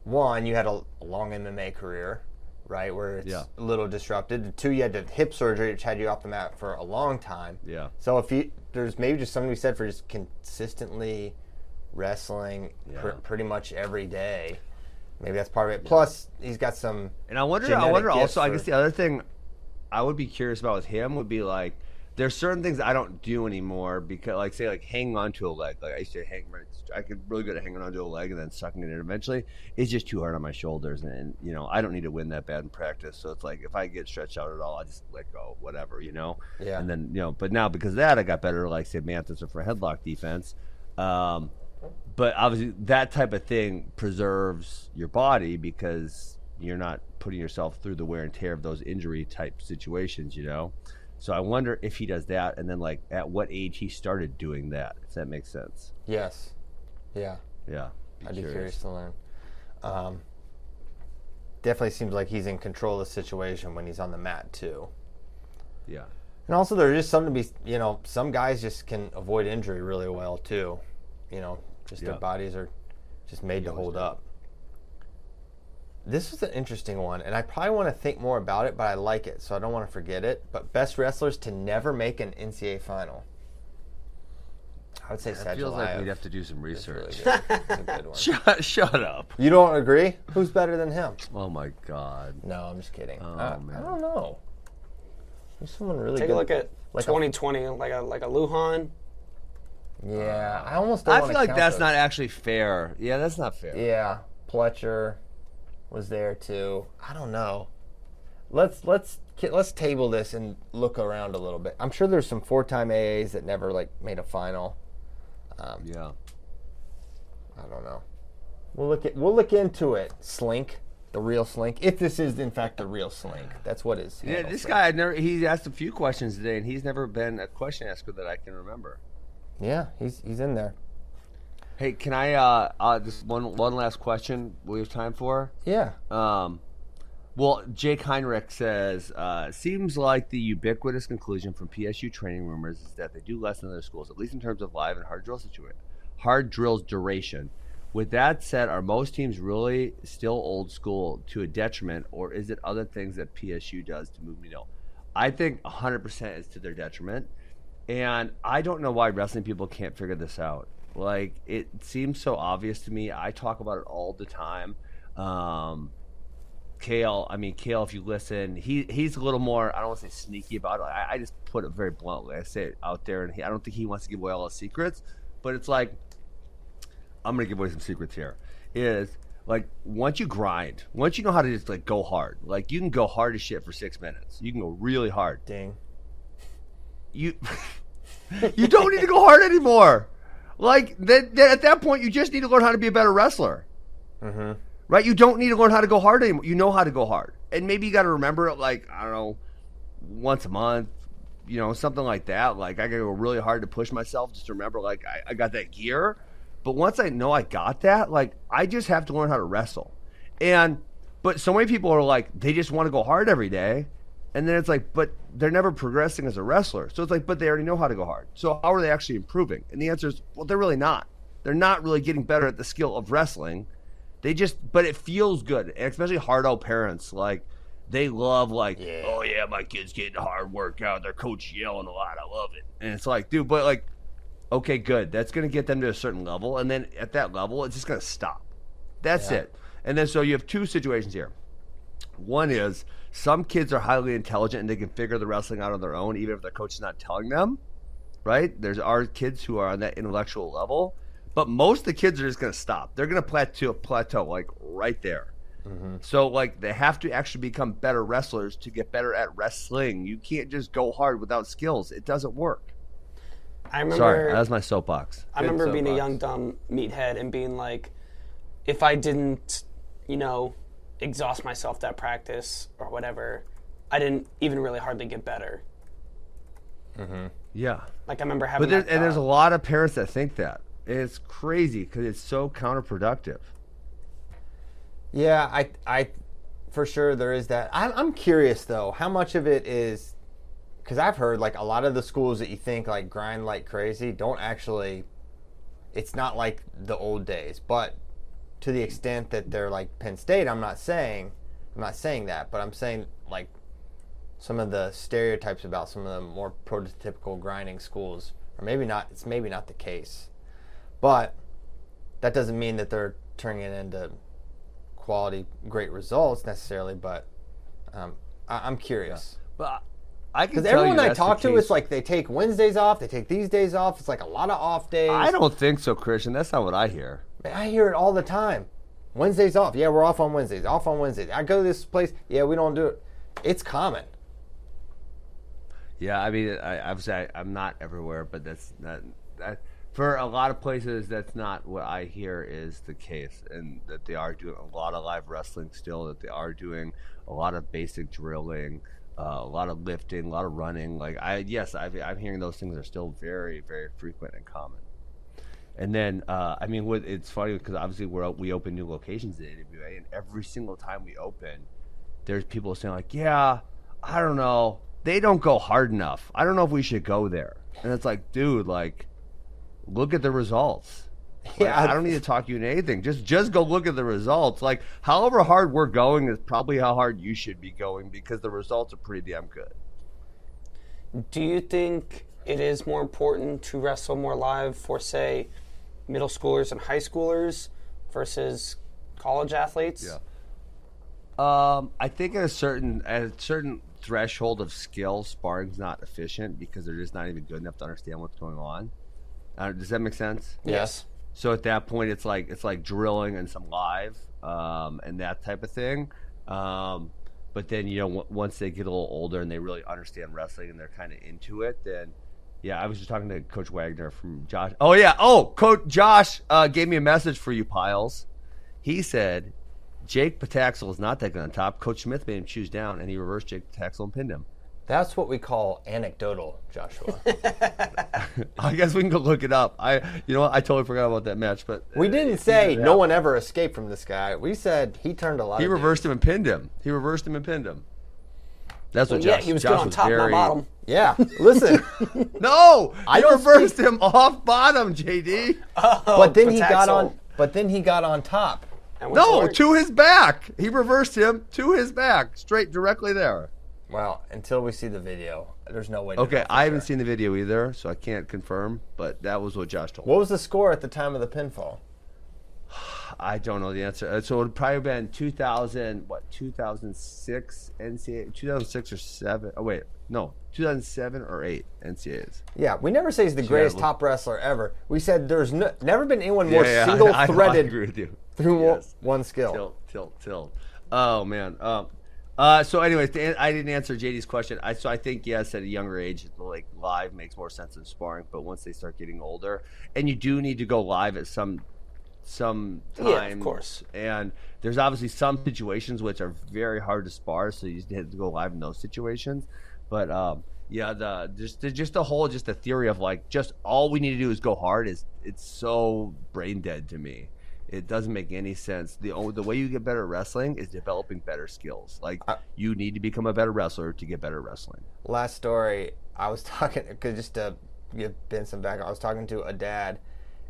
one, you had a, a long MMA career, right, where it's Yeah. a little disrupted. Two, you had the hip surgery, which had you off the mat for a long time. Yeah. So if you there's maybe just something to be said for just consistently wrestling pr- pretty much every day. Maybe that's part of it. Plus, he's got some. And I wonder, I wonder also. I guess the other thing I would be curious about with him would be like, there's certain things I don't do anymore because, like, say, like hanging onto a leg. Like I used to hang, I could really good at hanging onto a leg and then sucking it in. Eventually, it's just too hard on my shoulders, and you know, I don't need to win that bad in practice. So it's like if I get stretched out at all, I just let go, whatever, you know. Yeah. And then you know, but now because of that, I got better, like say Mantis or for headlock defense. Um, but obviously that type of thing preserves your body because you're not putting yourself through the wear and tear of those injury type situations you know so i wonder if he does that and then like at what age he started doing that if that makes sense Yes. Yeah. yeah I'd be curious to learn. Um, definitely seems like he's in control of the situation when he's on the mat too. yeah And also, there's just something to be, you know, some guys just can avoid injury really well too. You know, just their bodies are just made to hold up. This was an interesting one, and I probably want to think more about it, but I like it, so I don't want to forget it. But best wrestlers to never make an NCAA final. I would say it feels like we'd have to do some is really research good. It's a good one. <laughs> shut, shut up You don't agree? Who's better than him? oh my god No, I'm just kidding. Oh, I, I don't know. There's someone really Take good. a look at like a- 2020, like a like a Luhan. Yeah, uh, I almost don't i feel like that's those. not actually fair yeah that's not fair Yeah, Pletcher was there too. I don't know. Let's let's let's table this and look around a little bit. I'm sure there's some four-time AAs that never like made a final. Um, yeah I don't know. We'll look at we'll look into it. Slink, the real Slink. If this is in fact the real Slink, that's what is. yeah this guy I never he asked a few questions today and he's never been a question asker that i can remember Yeah, he's he's in there. Hey, can I uh, uh just one one last question we have time for? Yeah. Um well, Jake Heinrich says, uh, seems like the ubiquitous conclusion from PSU training rumors is that they do less than other schools, at least in terms of live and hard drill situation, hard drills duration. With that said, are most teams really still old school to a detriment, or is it other things that PSU does to move me needle? I think 100% is to their detriment. And I don't know why wrestling people can't figure this out. Like, it seems so obvious to me. I talk about it all the time. Um, Cael, I mean, Cael, if you listen, he he's a little more, I don't want to say sneaky about it. I, I just put it very bluntly. I say it out there, and he, I don't think he wants to give away all his secrets. But it's like, I'm going to give away some secrets here. Is like, once you grind, once you know how to just like go hard, like you can go hard as shit for six minutes. You can go really hard Ding. you <laughs> you don't need to go hard anymore. Like that, that at that point, you just need to learn how to be a better wrestler. Mm-hmm. Right? You don't need to learn how to go hard anymore. You know how to go hard, and maybe you got to remember it. Like I don't know, once a month, you know, something like that. Like I got to go really hard to push myself just to remember. Like I, I got that gear, but once I know I got that, like I just have to learn how to wrestle. And but so many people are like they just want to go hard every day. And then it's like, but they're never progressing as a wrestler. So it's like, but they already know how to go hard. So how are they actually improving? And the answer is, well, they're really not. They're not really getting better at the skill of wrestling. They just, but it feels good, and especially hard out parents. Like they love, like, Yeah. oh yeah, my kid's getting hard workout. Their coach yelling a lot. I love it. And it's like, dude, but like, okay, good. That's gonna get them to a certain level, and then at that level, it's just gonna stop. That's Yeah. it. And then so you have two situations here. One is some kids are highly intelligent and they can figure the wrestling out on their own, even if their coach is not telling them. Right? There's our kids who are on that intellectual level, but most of the kids are just going to stop. They're going to plateau, plateau like right there. Mm-hmm. So like they have to actually become better wrestlers to get better at wrestling. You can't just go hard without skills. It doesn't work. I remember. Sorry, that was my soapbox. I remember being a young dumb meathead and being like, if I didn't, you know, exhaust myself that practice or whatever, I didn't even really hardly get better. Mm-hmm. Yeah. Like I remember having. But there's, that and there's a lot of parents that think that. It's crazy because it's so counterproductive. Yeah, I, I, for sure there is that. I'm, I'm curious though, how much of it is, because I've heard like a lot of the schools that you think like grind like crazy don't actually it's not like the old days. But to the extent that they're like Penn State, I'm not saying I'm not saying that, but I'm saying like some of the stereotypes about some of the more prototypical grinding schools, or maybe not. It's maybe not the case, but that doesn't mean that they're turning it into quality, great results necessarily. But um, I, I'm curious. But I Because everyone I talk to, it's like they take Wednesdays off, they take these days off. It's like a lot of off days. I don't think so, Christian. That's not what I hear. Man, I hear it all the time. Wednesdays off. Yeah, we're off on Wednesdays. Off on Wednesdays. I go to this place. Yeah, we don't do it. It's common. Yeah, I mean, I, obviously, I, I'm not everywhere, but that's not that. For a lot of places, that's not what I hear is the case, and that they are doing a lot of live wrestling still. That they are doing a lot of basic drilling, uh, a lot of lifting, a lot of running. Like I, yes, I've, I'm hearing those things are still very, very frequent and common. And then, uh, I mean, what, it's funny because obviously we're, we open new locations at AWA, and every single time we open, there's people saying like, "Yeah, I don't know, they don't go hard enough. I don't know if we should go there." And it's like, dude, like, look at the results. <laughs> Like, Yeah, I don't need to talk you into anything. Just just go look at the results. Like, however hard we're going is probably how hard you should be going because the results are pretty damn good. Do you think it is more important to wrestle more live for, say, middle schoolers and high schoolers versus college athletes? Yeah. Um, I think at a certain at a certain threshold of skill, sparring's not efficient because they're just not even good enough to understand what's going on. Uh, does that make sense? Yes. So at that point, it's like it's like drilling and some live um, and that type of thing. Um, but then you know, w- once they get a little older and they really understand wrestling and they're kind of into it, then yeah, I was just talking to Coach Wagner from Josh. Oh yeah, oh Coach Josh uh, gave me a message for you, Pyles. He said Jake Patacsil is not that good on top. Coach Smith made him choose down, and he reversed Jake Patacsil and pinned him. That's what we call anecdotal, Joshua. <laughs> I guess we can go look it up. I, you know, what? I totally forgot about that match, but we uh, didn't say no one ever escaped from this guy. We said he turned a lot. He reversed him and pinned him. He reversed him and pinned him. That's what yeah, Josh. he was Josh good on top, very... not bottom. Dudes. Yeah, listen. <laughs> No, I don't reversed him off bottom, JD. but then he got on. But then he got on top. No, work. to his back. He reversed him to his back, straight directly there. Well, until we see the video, there's no way. To Okay, I haven't sure. seen the video either, so I can't confirm. But that was what Josh told me. What was the score at the time of the pinfall? I don't know the answer. Uh, So it would probably have been 2000, what, 2006 NCAA, 2006 or 7. Oh, wait, no, 2007 or 8 NCAAs. Yeah, we never say he's the greatest look- top wrestler ever. We said there's no, never been anyone more Yeah, yeah, I- single I, I, threaded agree with you. through Yes. one skill. Tilt, tilt, tilt. Oh man. Um, uh, so, anyways, I didn't answer JD's question. I so I think yes, at a younger age, like live makes more sense than sparring. But once they start getting older, and you do need to go live at some some time, Yeah, of course. And there's obviously some situations which are very hard to spar, so you have to go live in those situations. But um, yeah, the just the, just the whole just the theory of like just all we need to do is go hard is it's so brain dead to me. It doesn't make any sense. The only, the way you get better at wrestling is developing better skills. Like you need to become a better wrestler to get better at wrestling. Last story, I was <laughs> talking because just to give Ben some back, I was talking to a dad,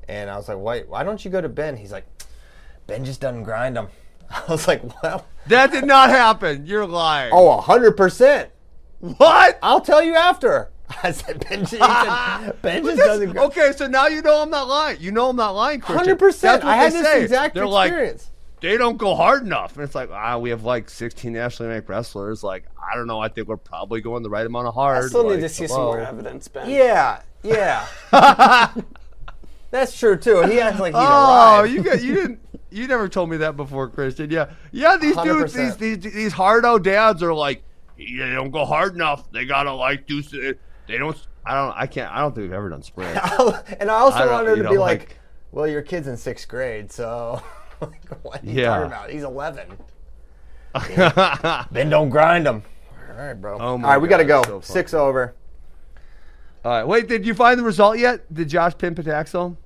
and I was like, "Wait, why don't you go to Ben?" He's like, "Ben just doesn't grind them." <laughs> I was like, "Well, That did not <laughs> happen. You're lying. oh, hundred percent. what? I'll tell you after." <laughs> I said, "Ben, just- he said, ben just that's- doesn't grind." okay, so now you know I'm not lying. You know I'm not lying, Christian. Hundred percent. That's what I had this say. exact They're like, experience. they don't go hard enough. And it's like, ah, we have like 16 nationally ranked wrestlers. Like, I don't know. I think we're probably going the right amount of hard. I still need Like, to see some more evidence, Ben. yeah, yeah. That's true too. He acts like he'd Oh, arrived. you got you didn't. You never told me that before, Christian. Yeah, yeah. These dudes, these 100%. these these hardo dads are like, they don't go hard enough. They gotta like do. They don't. I don't. I can't. I don't think we've ever done sprints. <laughs> and I also I wanted to be like, like- well, your kid's in sixth grade, so <laughs> like, what are you Yeah. talking about? He's 11. <laughs> Ben don't grind him. All right, bro. Oh my All right, we got to go. so. Six over. All right. Wait. Did you find the result yet? Did Josh pin Patacsil?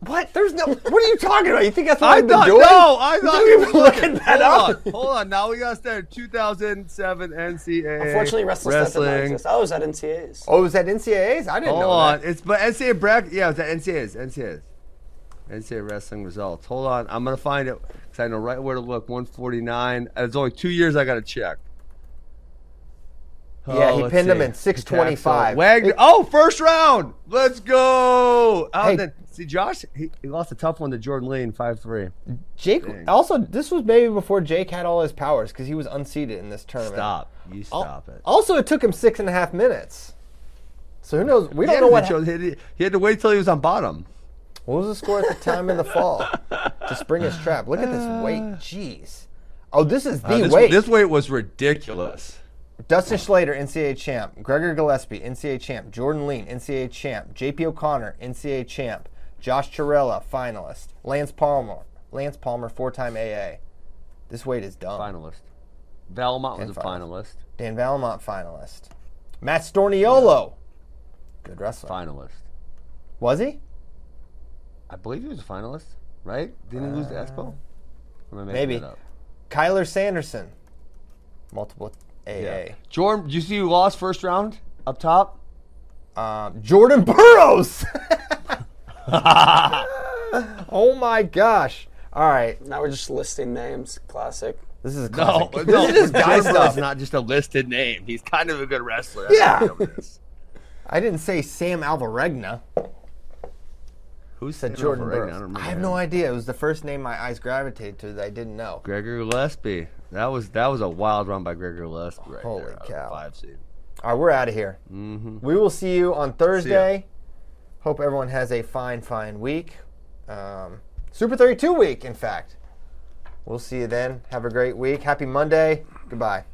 What? There's no. What are you talking about? You think that's what I I've been doing? no. I thought think he we've was been looking that hold up. On, hold on. Now we got to start 2007 NCAA. Unfortunately, wrestling, wrestling. exist. I was at NCAAs. Oh, was that NCAAs? Oh, I didn't Hold know on. that. It's but NCAA bracket. Yeah, it's at NCAAs. NCAAs. NCAA wrestling results. Hold on, I'm gonna find it because I know right where to look. 149. It's only two years I gotta check. Yeah, he let's pinned him in 625. Wagner. It- oh, first round. Let's go. Oh, Hey. then, see, Josh, he, he lost a tough one to Jordan Leen in 5 3. Jake Dang. also this was maybe before Jake had all his powers because he was unseated in this tournament. Stop. You Al- stop it. Also, it took him six and a half minutes. So who knows? We He don't know what. show- he, had to, he had to wait till he was on bottom. What was the score at the time in the fall <laughs> to spring his trap? Look at this weight. Jeez. Oh, this is the Uh, this, weight. this weight was ridiculous. Dustin Schlatter, NCAA champ. Gregor Gillespie, NCAA champ. Jordan Leen, NCAA champ. JP O'Connor, NCAA champ. Josh Churella, finalist. Lance Palmer, Lance Palmer, four-time AA. This weight is dumb. Finalist. Vallimont was a finalist. Dan Vallimont, finalist. Matt Storniolo, good wrestler. Finalist. Was he? I believe he was a finalist, right? Didn't he lose to Espo? Or am I making maybe. that up? Cyler Sanderson, multiple AA. Yeah. Jordan, did you see who lost first round up top? Um, Jordan Burroughs. <laughs> oh my gosh! All right, Now we're just listing names. Classic. this is a No, classic. no, this <laughs> is guy Jordan stuff. is not just a listed name. He's kind of a good wrestler. Yeah. That's what it is. I didn't say Sam Alvaregna. Who Said Jordan Alvaregna? Burroughs. I, I, have no idea. It was the first name my eyes gravitated to that I didn't know. Gregory Gillespie. That was that was a wild run by Gregor Gillespie right Holy there. cow. Five seed. All right, we're out of here. Mm-hmm. We will see you on Thursday. Hope everyone has a fine, fine week. Um, Super 32 week, in fact. We'll see you then. Have a great week. Happy Monday. Goodbye.